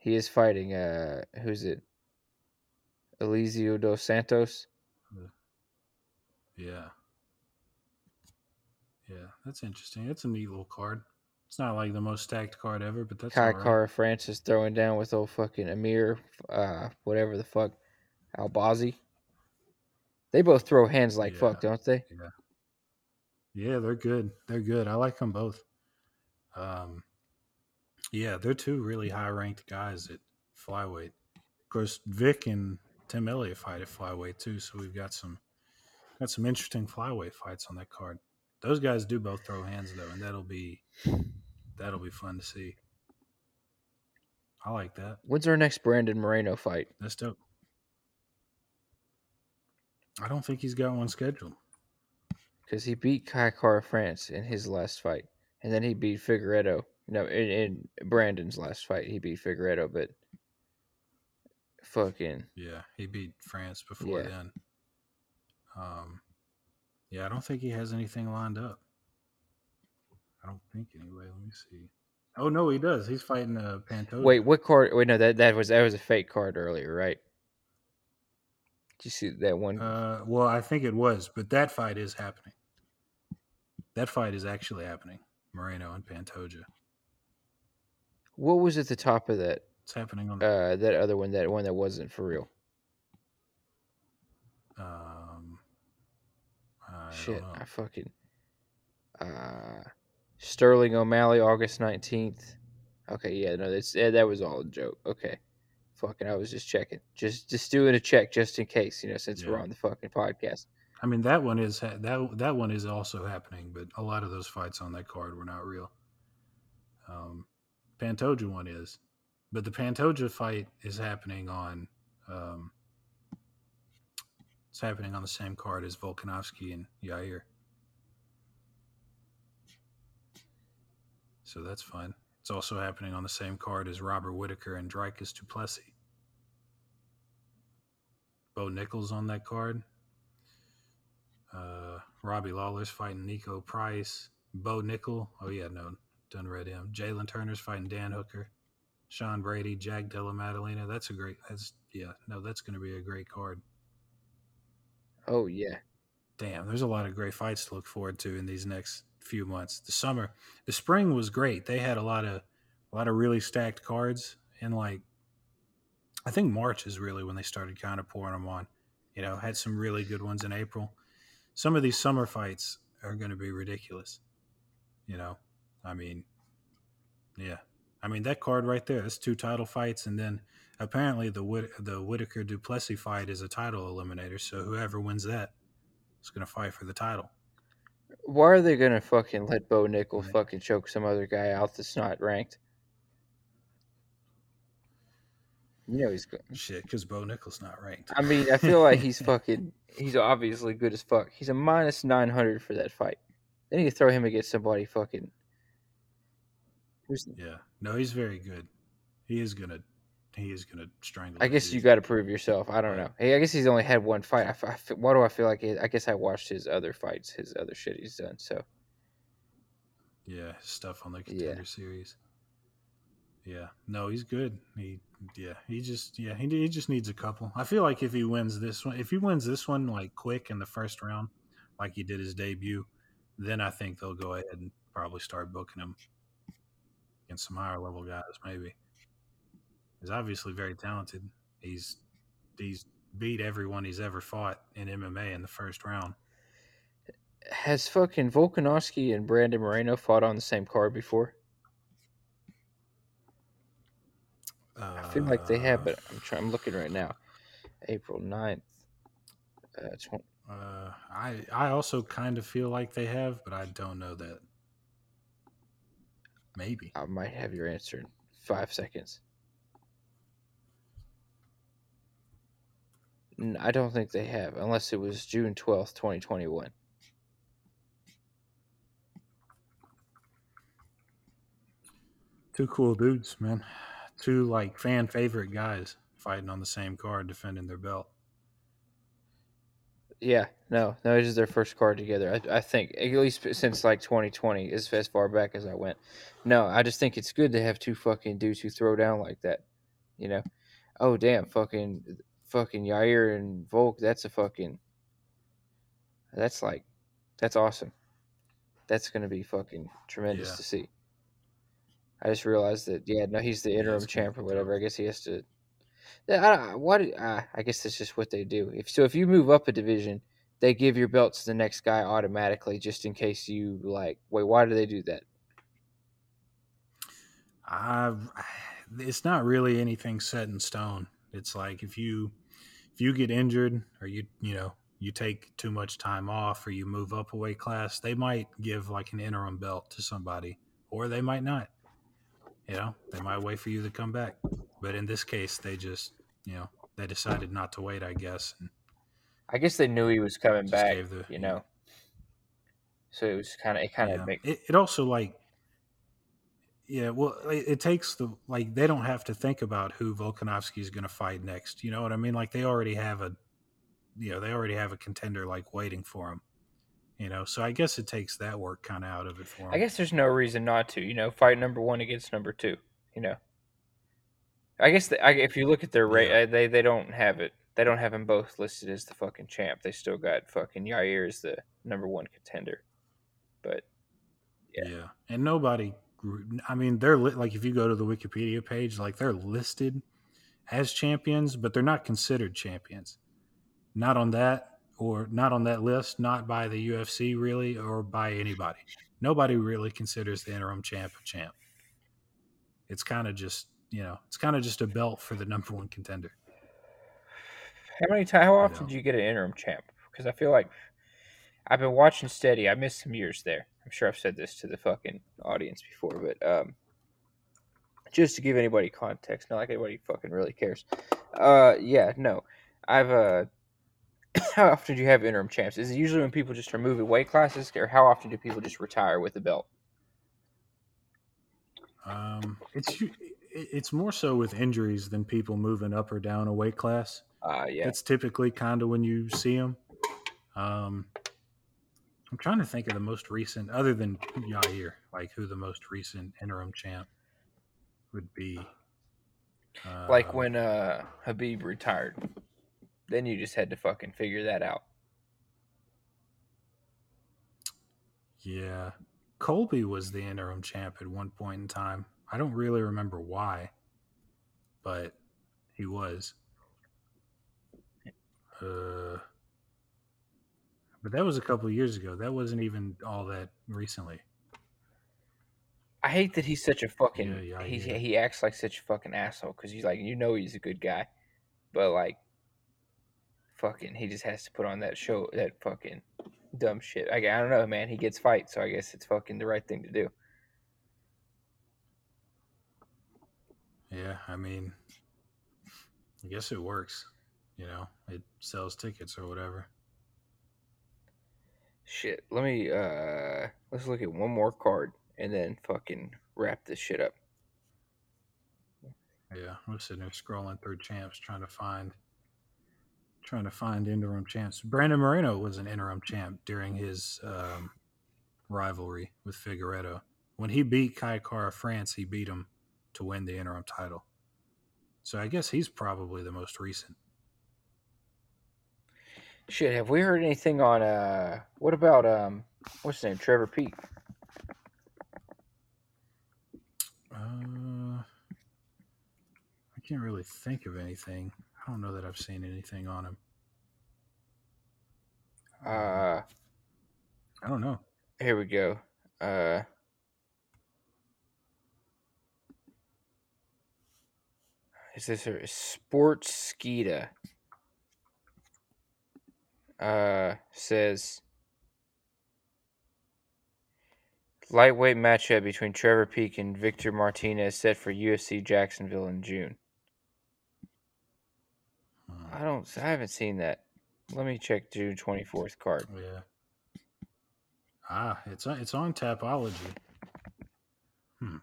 He is fighting. Uh, who's it? Eliseo dos Santos. yeah, yeah, that's interesting. That's a neat little card. It's not like the most stacked card ever, but that's Kai right. Kara France is throwing down with old fucking Amir, uh, whatever the fuck, Albazi. They both throw hands like fuck, don't they? Yeah. Yeah, they're good. They're good. I like them both. Um, yeah, they're two really high ranked guys at flyweight. Of course, Vic and Tim Elliott fight at flyweight too, so we've got some got some interesting flyweight fights on that card. Those guys do both throw hands though, and that'll be that'll be fun to see. I like that. When's our next Brandon Moreno fight? That's dope. I don't think he's got one scheduled. Because he beat Kai Kara France in his last fight, and then he beat Figueiredo. No, in, in Brandon's last fight, he beat Figueiredo, but fucking Yeah, he beat France before Yeah. then. Um, yeah, I don't think he has anything lined up. I don't think anyway. Let me see. Oh no, he does. He's fighting uh, Pantoja. wait, what card? Wait, no, that that was that was a fake card earlier, right? Did you see that one? Uh, well, I think it was, but that fight is happening. That fight is actually happening. Moreno and Pantoja. What was at the top of that? It's happening on. The, Uh, that other one, that one that wasn't for real. um, I Shit. I fucking. Uh, Sterling O'Malley, August nineteenth. Okay, yeah, no, that's yeah, that was all a joke. Okay, fucking, I was just checking, just just doing a check just in case, you know, since we're on the fucking podcast. I mean that one is that that one is also happening, but a lot of those fights on that card were not real. Um, Pantoja one is, but the Pantoja fight is happening on. Um, it's happening on the same card as Volkanovski and Yair. So that's fun. It's also happening on the same card as Robert Whitaker and Dricus du Plessis. Bo Nickal's on that card. Uh, Robbie Lawler's fighting Niko Price. Bo Nickal. Oh, yeah, no, done read him. Jalin Turner's fighting Dan Hooker. Sean Brady, Jack Della Maddalena. That's a great, that's, yeah, no, that's going to be a great card. Oh yeah, damn, there's a lot of great fights to look forward to in these next few months. The summer, the spring was great. They had a lot of a lot of really stacked cards, and like I think March is really when they started kind of pouring them on. You know, had some really good ones in April. Some of these summer fights are going to be ridiculous. You know, I mean, yeah, I mean that card right there. That's two title fights, and then apparently the Whit- the Whitaker du Plessis fight is a title eliminator. So whoever wins that is going to fight for the title. Why are they gonna fucking let Bo Nickal Right. fucking choke some other guy out that's not ranked? You know he's good. Shit, because Bo Nickal's not ranked. I mean, I feel like he's [LAUGHS] fucking. He's obviously good as fuck. He's a minus nine hundred for that fight. They need to throw him against somebody fucking. Yeah, no, he's very good. He is gonna, he is gonna strangle. I guess you got to prove yourself. I don't know. Hey, I guess he's only had one fight. I, I why do I feel like? It, I guess I watched his other fights, his other shit he's done. So Yeah, his stuff on the Yeah. contender series. Yeah, no, he's good. He, yeah, he just, yeah, he, he just needs a couple. I feel like if he wins this one, if he wins this one like quick in the first round, like he did his debut, then I think they'll go ahead and probably start booking him against some higher level guys. Maybe he's obviously very talented. He's he's beat everyone he's ever fought in MMA in the first round. has fucking Volkanovski and Brandon Moreno fought on the same card before? I feel like they have, but I'm trying. I'm looking right now. April 9th. Uh, tw- Uh, I I also kind of feel like they have, but I don't know that. Maybe. I might have your answer in five seconds. I don't think they have, unless it was June 12th, 2021. Two cool dudes, man. Two like fan favorite guys fighting on the same card, defending their belt. Yeah, no, no, this is their first card together. I, I think at least since like 2020, as as far back as I went. No, I just think it's good to have two fucking dudes who throw down like that. You know, oh damn, fucking, fucking Yair and Volk. That's a fucking. That's like, that's awesome. That's gonna be fucking tremendous Yeah. to see. I just realized that yeah, no, he's the interim gonna champ or whatever. I guess he has to. I what? Uh, I guess that's just what they do. If so, if you move up a division, they give your belt to the next guy automatically, just in case you like. Wait, why do they do that? I it's not really anything set in stone. It's like if you if you get injured or you you know you take too much time off or you move up a weight class, they might give like an interim belt to somebody, or they might not. You know, they might wait for you to come back. But in this case, they just you know they decided not to wait. I guess. And I guess they knew he was coming back. the- you know, so it was kind of it kind of yeah. it, it also like yeah well it, it takes the like they don't have to think about who volkanovski is going to fight next you know what i mean like they already have a you know they already have a contender like waiting for him you know so i guess it takes that work kind of out of it for him I guess there's no reason not to. You know, fight number one against number two. You know, I guess the, I, if you look at their rate, Yeah. uh, they they don't have it. They don't have them both listed as the fucking champ. They still got fucking Yair as the number one contender. But yeah. yeah. and nobody i mean they're li- like if you go to the wikipedia page like they're listed as champions but they're not considered champions not on that or not on that list not by the ufc really or by anybody nobody really considers the interim champ a champ it's kind of just you know it's kind of just a belt for the number one contender How many times? How often do you get an interim champ? Because I feel like I've been watching steady. I missed some years there. I'm sure I've said this to the fucking audience before, but um, just to give anybody context, not like anybody fucking really cares. Uh, yeah, no, I've uh, [COUGHS] how often do you have interim champs? Is it usually when people just are moving weight classes, or how often do people just retire with the belt? um it's it's more so with injuries than people moving up or down a weight class Uh, yeah, That's typically kind of when you see them. Um, I'm trying to think of the most recent, other than Yair, like who the most recent interim champ would be. like Um, when uh uh, Khabib retired. Then you just had to fucking figure that out. Yeah. Colby was the interim champ at one point in time. I don't really remember why, but he was. Uh, but that was a couple of years ago. That wasn't even all that recently. I hate that he's such a fucking. Yeah, yeah, he it. he acts like such a fucking asshole because he's like you know he's a good guy, but like, fucking he just has to put on that show that fucking dumb shit. I, I don't know, man. He gets fights, so I guess it's fucking the right thing to do. Yeah, I mean, I guess it works. You know, it sells tickets or whatever. Shit. Let me uh let's look at one more card and then fucking wrap this shit up. Yeah, I'm sitting there scrolling through champs trying to find trying to find interim champs. Brandon Moreno was an interim champ during his um, rivalry with Figueiredo. When he beat Kai Kara France, he beat him to win the interim title. So I guess he's probably the most recent. Shit, have we heard anything on uh what about um what's his name? Trevor Peek. Uh, I can't really think of anything. I don't know that I've seen anything on him. Uh I don't know. here we go. Uh Is this a Sportskeeda? Uh says lightweight matchup between Trevor Peek and Victor Martinez set for UFC Jacksonville in June. Hmm. I don't I haven't seen that. Let me check June 24th card. Yeah. Ah, it's on, it's on Tapology. Hmm.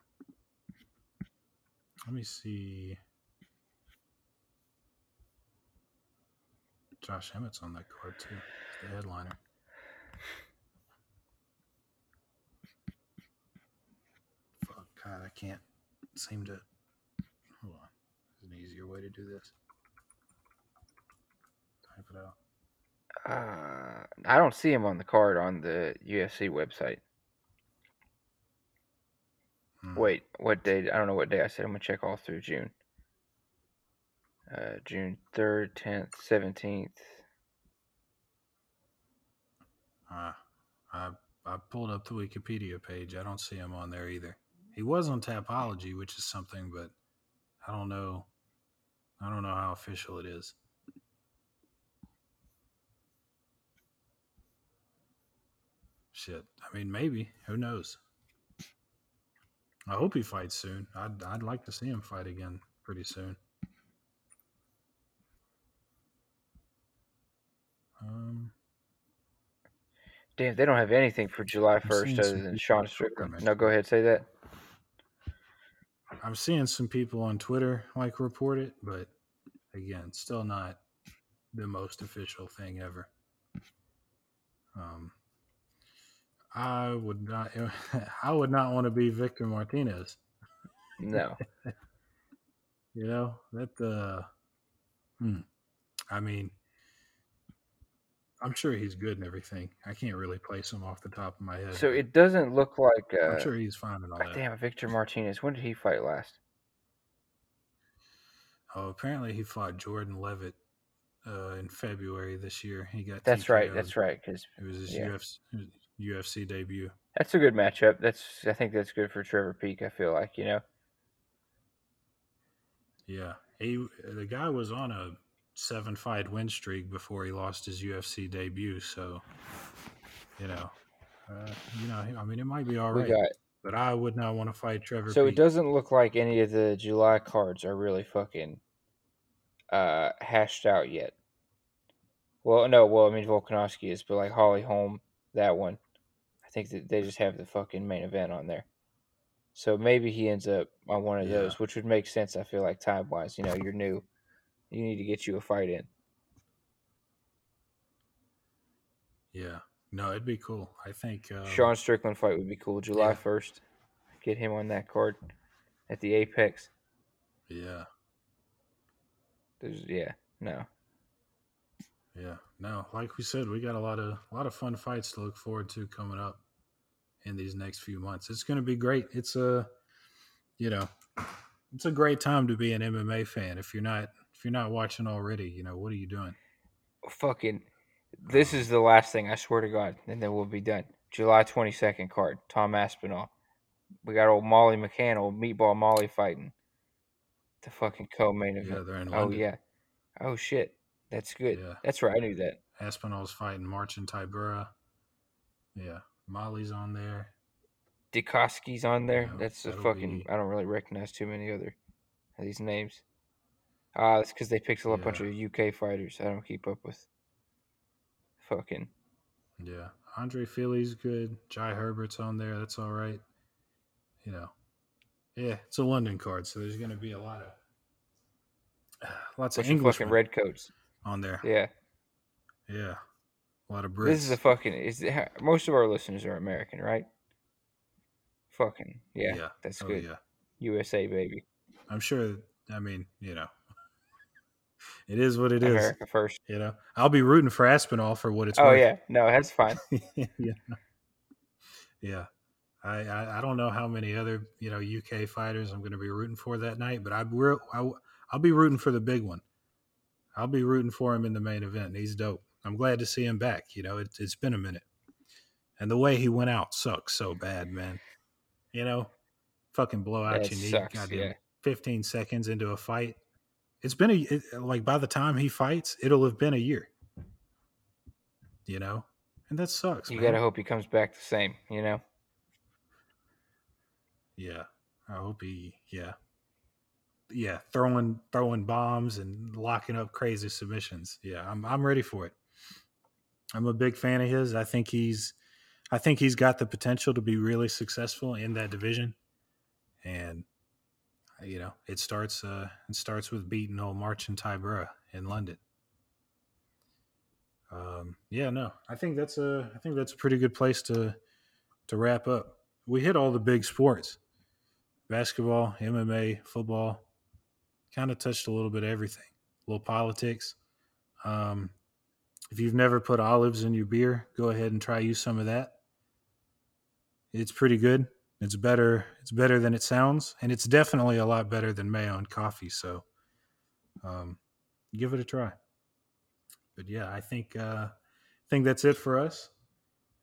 Let me see. Josh Emmett's on that card too. He's the headliner. Fuck, God, I can't seem to. Hold on. There's an easier way to do this. Type it out. Uh, I don't see him on the card on the UFC website. Hmm. Wait, what day? I don't know what day I said. I'm gonna check all through June. Uh, June third, tenth, seventeenth. Uh, I I pulled up the Wikipedia page. I don't see him on there either. He was on Tapology, which is something, but I don't know. I don't know how official it is. Shit. I mean, maybe. Who knows? I hope he fights soon. I'd I'd like to see him fight again pretty soon. Um, Damn, they don't have anything for July first other than Sean Strickland. No, go ahead, say that. I'm seeing some people on Twitter like report it, but again, still not the most official thing ever. Um, I would not. [LAUGHS] I would not want to be Victor Martinez. No, [LAUGHS] You know that. Uh, hmm. I mean, I'm sure he's good and everything. I can't really place him off the top of my head. so it doesn't look like. Uh, I'm sure he's fine and all that. Damn, Victor Martinez. When did he fight last? Oh, apparently he fought Jordan Leavitt uh, in February this year. He got. That's right. TKO'd. That's right. Because It was his Yeah. UFC, UFC debut. that's a good matchup. That's I think that's good for Trevor Peek. I feel like you know. Yeah, he the guy was on a seven fight win streak before he lost his UFC debut. So, you know, uh, you know, I mean, it might be all right. But I would not want to fight Trevor. So it doesn't look like any of the July cards are really fucking uh hashed out yet. Well, no, well, I mean Volkanovski is, but like Holly Holm, that one, I think that they just have the fucking main event on there. So maybe he ends up on one of Yeah. those, which would make sense. I feel like time wise, you know, you're new, you need to get you a fight in. Yeah, no, it'd be cool. I think um, Sean Strickland fight would be cool. July yeah. first, get him on that card at the Apex. Yeah, There's yeah, no, yeah, no, like we said, we got a lot of a lot of fun fights to look forward to coming up. in these next few months. It's going to be great. It's a, you know, it's a great time to be an MMA fan. If you're not, if you're not watching already, you know, what are you doing? Fucking, this is the last thing. I swear to God, and then we'll be done. July twenty second card. Tom Aspinall. We got old Molly McCann, old Meatball Molly fighting. The fucking co-main Yeah, event. in oh yeah. Oh shit. That's good. Yeah. That's right. I knew that. Aspinall's fighting Marcin Tybura. Yeah, Molly's on there. Dikoski's on there. Yeah, That's a fucking. be- I don't really recognize too many other these names. Ah, it's because they picked a bunch of UK fighters. I don't keep up with. Fucking. Yeah, Andre Fili's good. Jai Herbert's on there. That's all right. You know, yeah, it's a London card, so there's going to be a lot of [SIGHS] lots of Bunch of English fucking redcoats. on there. Yeah. Yeah, a lot of Brits. This is a fucking. Is most of our listeners are American, right? Fucking yeah. That's Oh, good. yeah, USA baby. I'm sure. I mean, you know, it is what it is. America first. You know, I'll be rooting for Aspinall for what it's Oh worth. yeah. No, that's fine. [LAUGHS] yeah. Yeah. I, I I don't know how many other you know UK fighters I'm going to be rooting for that night, but I will I, I'll be rooting for the big one. I'll be rooting for him in the main event. He's dope. I'm glad to see him back. You know, it, it's been a minute, and the way he went out sucks so bad, man. You know, fucking blow out your knee, goddamn, yeah. 15 seconds into a fight. It's been a it, like by the time he fights, it'll have been a year. You know, and that sucks. You man. gotta hope he comes back the same. You know. Yeah, I hope he. Yeah, yeah, throwing throwing bombs and locking up crazy submissions. Yeah, I'm I'm ready for it. I'm a big fan of his. I think he's, I think he's got the potential to be really successful in that division, and you know, it starts uh it starts with beating old Marcin Tybura in London. Um, yeah, no, I think that's a I think that's a pretty good place to to wrap up. We hit all the big sports basketball, MMA, football, kind of touched a little bit of everything, a little politics. Um, if you've never put olives in your beer, go ahead and try use some of that. It's pretty good. It's better. It's better than it sounds, and it's definitely a lot better than mayo and coffee. So, um, give it a try. But yeah, I think uh, I think that's it for us.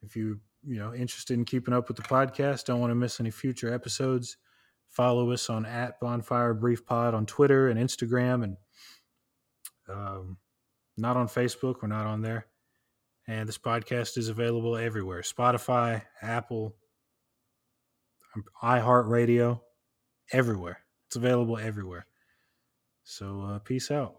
If you you know interested in keeping up with the podcast, don't want to miss any future episodes follow us on at bonfire brief pod on twitter and instagram and um, not on facebook we're not on there and this podcast is available everywhere spotify apple iheartradio everywhere. It's available everywhere. So uh, peace out